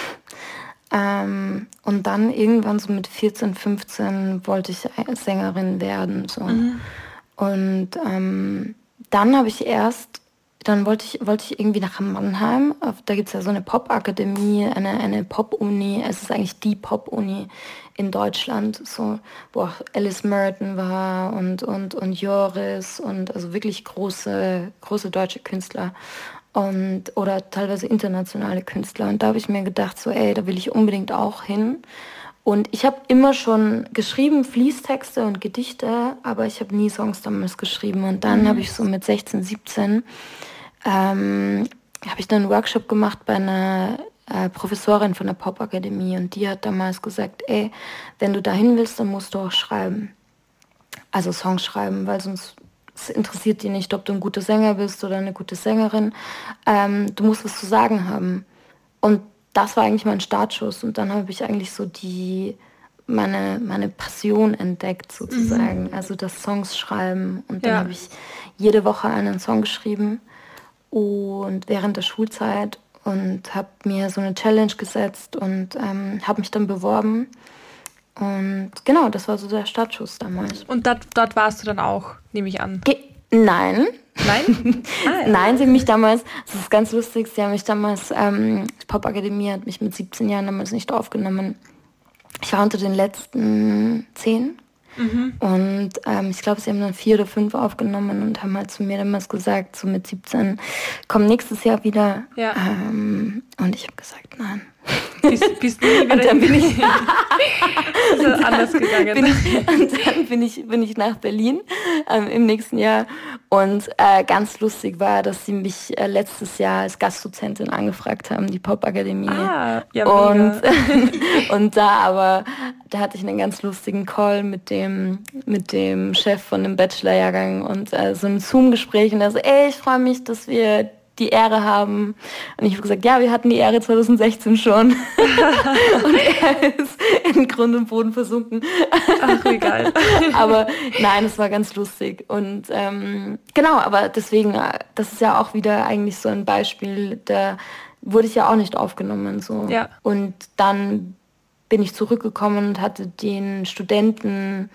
Ähm, und dann irgendwann so mit 14, 15 wollte ich Sängerin werden. So. Mhm. Und ähm, dann habe ich erst, dann wollte ich, wollte ich irgendwie nach Mannheim. Da gibt es ja so eine Pop-Akademie, eine, eine Pop-Uni. Es ist eigentlich die Pop-Uni in Deutschland, so, wo auch Alice Merton war und, und, und Joris und also wirklich große, große deutsche Künstler und, oder teilweise internationale Künstler. Und da habe ich mir gedacht, so, ey, da will ich unbedingt auch hin. Und ich habe immer schon geschrieben, Fließtexte und Gedichte, aber ich habe nie Songs damals geschrieben. Und dann mhm. habe ich so mit 16, 17, ähm, habe ich dann einen Workshop gemacht bei einer äh, Professorin von der Popakademie und die hat damals gesagt, ey, wenn du dahin willst, dann musst du auch schreiben. Also Songs schreiben, weil sonst es interessiert die nicht, ob du ein guter Sänger bist oder eine gute Sängerin. Ähm, du musst was zu sagen haben. Und das war eigentlich mein Startschuss. Und dann habe ich eigentlich so die meine, meine Passion entdeckt sozusagen. Mhm. Also das Songs schreiben. Und dann ja. habe ich jede Woche einen Song geschrieben. Und während der Schulzeit und habe mir so eine Challenge gesetzt und ähm, habe mich dann beworben. Und genau, das war so der Startschuss damals. Und dort warst du dann auch, nehme ich an? Ge Nein. Nein? Ah. Nein, sie haben mich damals, das ist ganz lustig, sie haben mich damals, ähm, die Popakademie hat mich mit 17 Jahren damals nicht aufgenommen. Ich war unter den letzten zehn Mhm. Und ähm, ich glaube, sie haben dann vier oder fünf aufgenommen und haben halt zu mir damals gesagt, so mit 17, komm nächstes Jahr wieder. Ja. Ähm, und ich habe gesagt, nein. Bist, bist wieder und dann bin ich anders gegangen. Bin ich, und dann bin ich, bin ich nach Berlin ähm, im nächsten Jahr. Und äh, ganz lustig war, dass sie mich äh, letztes Jahr als Gastdozentin angefragt haben, die Popakademie. Ah, ja, und, und da aber, da hatte ich einen ganz lustigen Call mit dem, mit dem Chef von dem Bachelorjahrgang und äh, so ein Zoom-Gespräch und er so, ey, ich freue mich, dass wir die Ehre haben. Und ich habe gesagt, ja, wir hatten die Ehre 2016 schon. und er ist in Grund und Boden versunken. Ach, wie geil. aber nein, es war ganz lustig. Und ähm, genau, aber deswegen, das ist ja auch wieder eigentlich so ein Beispiel, da wurde ich ja auch nicht aufgenommen. So. Ja. Und dann bin ich zurückgekommen und hatte den Studenten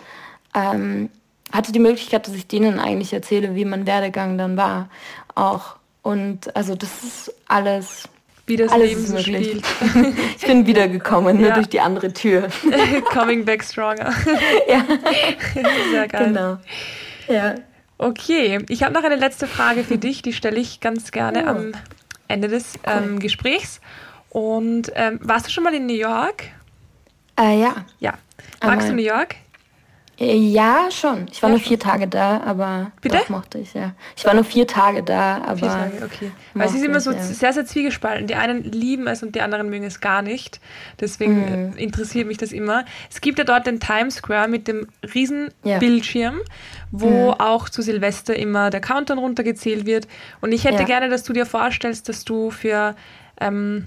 ähm, hatte die Möglichkeit, dass ich denen eigentlich erzähle, wie mein Werdegang dann war. Auch und also das ist alles. Wie das alles Leben so spielt. ich bin wiedergekommen, ne, ja. nur durch die andere Tür. Coming back stronger. ja. Sehr geil. Genau. Ja. Okay, ich habe noch eine letzte Frage für dich, die stelle ich ganz gerne oh. am Ende des ähm, Gesprächs. Und ähm, warst du schon mal in New York? Äh, ja. Ja. Magst du New York? Äh, ja, schon. Ich war ja, nur vier Tage da, aber Bitte? Doch, mochte ich, ja. Ich war nur vier Tage da, aber. Vier Tage, okay. Weil es ist immer so ja. sehr, sehr zwiegespalten. Die einen lieben es und die anderen mögen es gar nicht. Deswegen mhm. interessiert mich das immer. Es gibt ja dort den Times Square mit dem riesen ja. Bildschirm, wo mhm. auch zu Silvester immer der Countdown runtergezählt wird. Und ich hätte gerne, dass du dir vorstellst, dass du für ähm,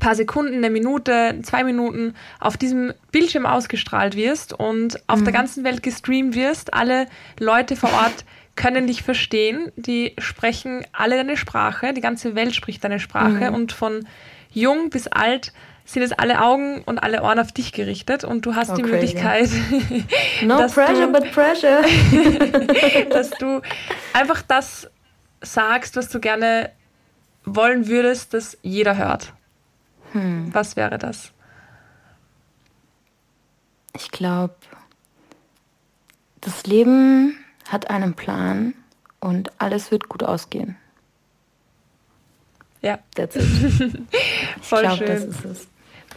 paar Sekunden, eine Minute, zwei Minuten auf diesem Bildschirm ausgestrahlt wirst und auf mhm. der ganzen Welt gestreamt wirst. Alle Leute vor Ort können dich verstehen, die sprechen alle deine Sprache, die ganze Welt spricht deine Sprache mhm. und von jung bis alt sind jetzt alle Augen und alle Ohren auf dich gerichtet und du hast oh, die crazy. Möglichkeit, no pressure du, but pressure, dass du einfach das sagst, was du gerne wollen würdest, dass jeder hört. Hm. Was wäre das? Ich glaube, das Leben hat einen Plan und alles wird gut ausgehen. Ja. That's it. voll glaub, schön. Das ist es.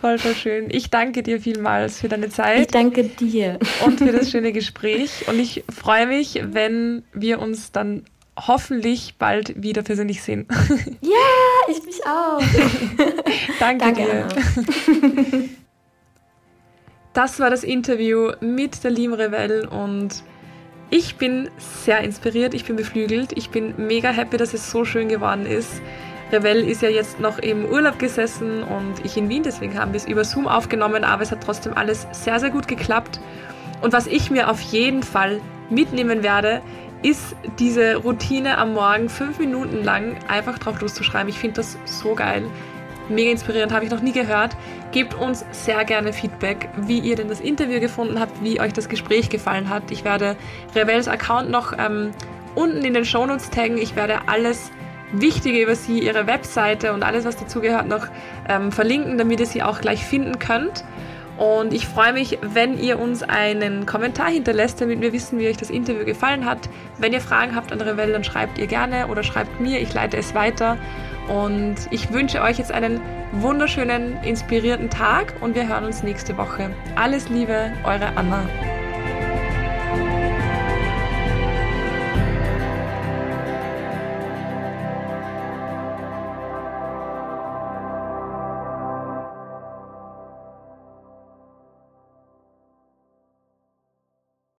Voll, voll schön. Ich danke dir vielmals für deine Zeit. Ich danke dir. Und für das schöne Gespräch. Und ich freue mich, wenn wir uns dann hoffentlich bald wieder persönlich sehen. Ja, ich mich auch. danke, danke dir. Das war das Interview mit der Lim Revell und ich bin sehr inspiriert, ich bin beflügelt, ich bin mega happy, dass es so schön geworden ist. Revell ist ja jetzt noch im Urlaub gesessen und ich in Wien, deswegen haben wir es über Zoom aufgenommen, aber es hat trotzdem alles sehr, sehr gut geklappt. Und was ich mir auf jeden Fall mitnehmen werde, ist diese Routine am Morgen fünf Minuten lang einfach drauf loszuschreiben. Ich finde das so geil. Mega inspirierend, habe ich noch nie gehört. Gebt uns sehr gerne Feedback, wie ihr denn das Interview gefunden habt, wie euch das Gespräch gefallen hat. Ich werde Revels Account noch ähm, unten in den Shownotes taggen. Ich werde alles Wichtige über sie, ihre Webseite und alles, was dazugehört, noch ähm, verlinken, damit ihr sie auch gleich finden könnt. Und ich freue mich, wenn ihr uns einen Kommentar hinterlässt, damit wir wissen, wie euch das Interview gefallen hat. Wenn ihr Fragen habt an Revell, dann schreibt ihr gerne oder schreibt mir, ich leite es weiter. Und ich wünsche euch jetzt einen wunderschönen, inspirierten Tag und wir hören uns nächste Woche. Alles Liebe, eure Anna.